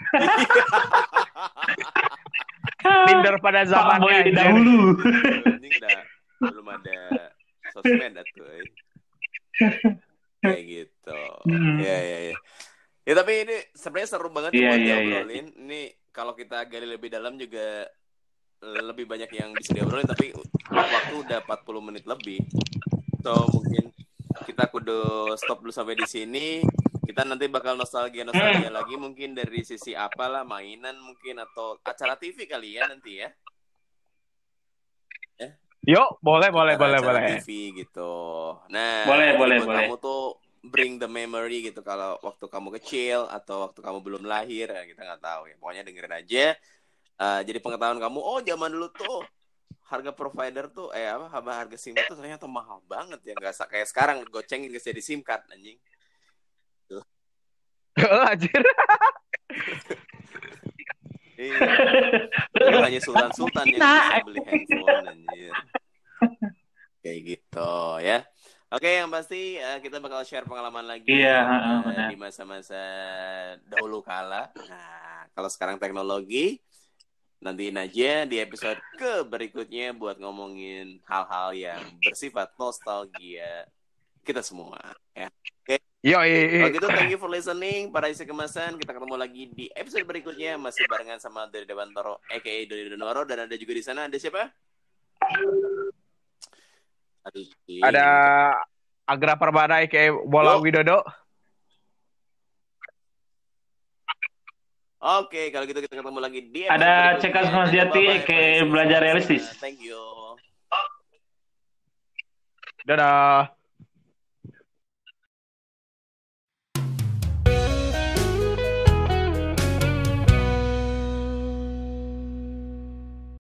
Tinder pada Pak zamannya Boy anjir. dahulu. Belum ada sosmed atuh. eh. Kayak gitu. Hmm. Ya ya ya. Ya tapi ini sebenarnya seru banget Iya, buat iya, iya. diobrolin. Ini kalau kita gali lebih dalam juga lebih banyak yang bisa diobrolin tapi waktu udah 40 menit lebih. So mungkin kita kudu stop dulu sampai di sini. Kita nanti bakal nostalgia nostalgia Hmm. lagi mungkin dari sisi apalah mainan mungkin atau acara TV kali ya nanti ya. Yuk, boleh, boleh, boleh, acara boleh. TV gitu. Nah, Boleh, boleh, boleh. Kamu tuh bring the memory gitu kalau waktu kamu kecil atau waktu kamu belum lahir ya kita nggak tahu ya. Pokoknya dengerin aja. Eh, jadi pengetahuan kamu, oh zaman dulu tuh harga provider tuh eh apa harga harga SIM tuh ternyata mahal banget ya nggak kayak sekarang gocengin guys jadi SIM card anjing. Anjir. Iya. Hanya sultan-sultan yang bisa beli handphone anjir. Kayak gitu ya. Oke, yang pasti eh, kita bakal share pengalaman lagi Iya, heeh, benar. di masa-masa dahulu kala. Nah, kalau sekarang teknologi, nantiin aja di episode ke berikutnya buat ngomongin hal-hal yang bersifat nostalgia kita semua. Ya. Yo, Kalau gitu, thank you for listening. Para isi kemasan, kita ketemu lagi di episode berikutnya. Masih barengan sama Dari Dewantoro, a.k.a. Dodi Donoro. Dan ada juga di sana, ada siapa? Aduh, ada Agra Permana kayak Bola Yo. Widodo. Oke, kalau gitu kita ketemu lagi di episode Ada. Cekas Mas Jati, kayak belajar realistis. Thank you. Dadah.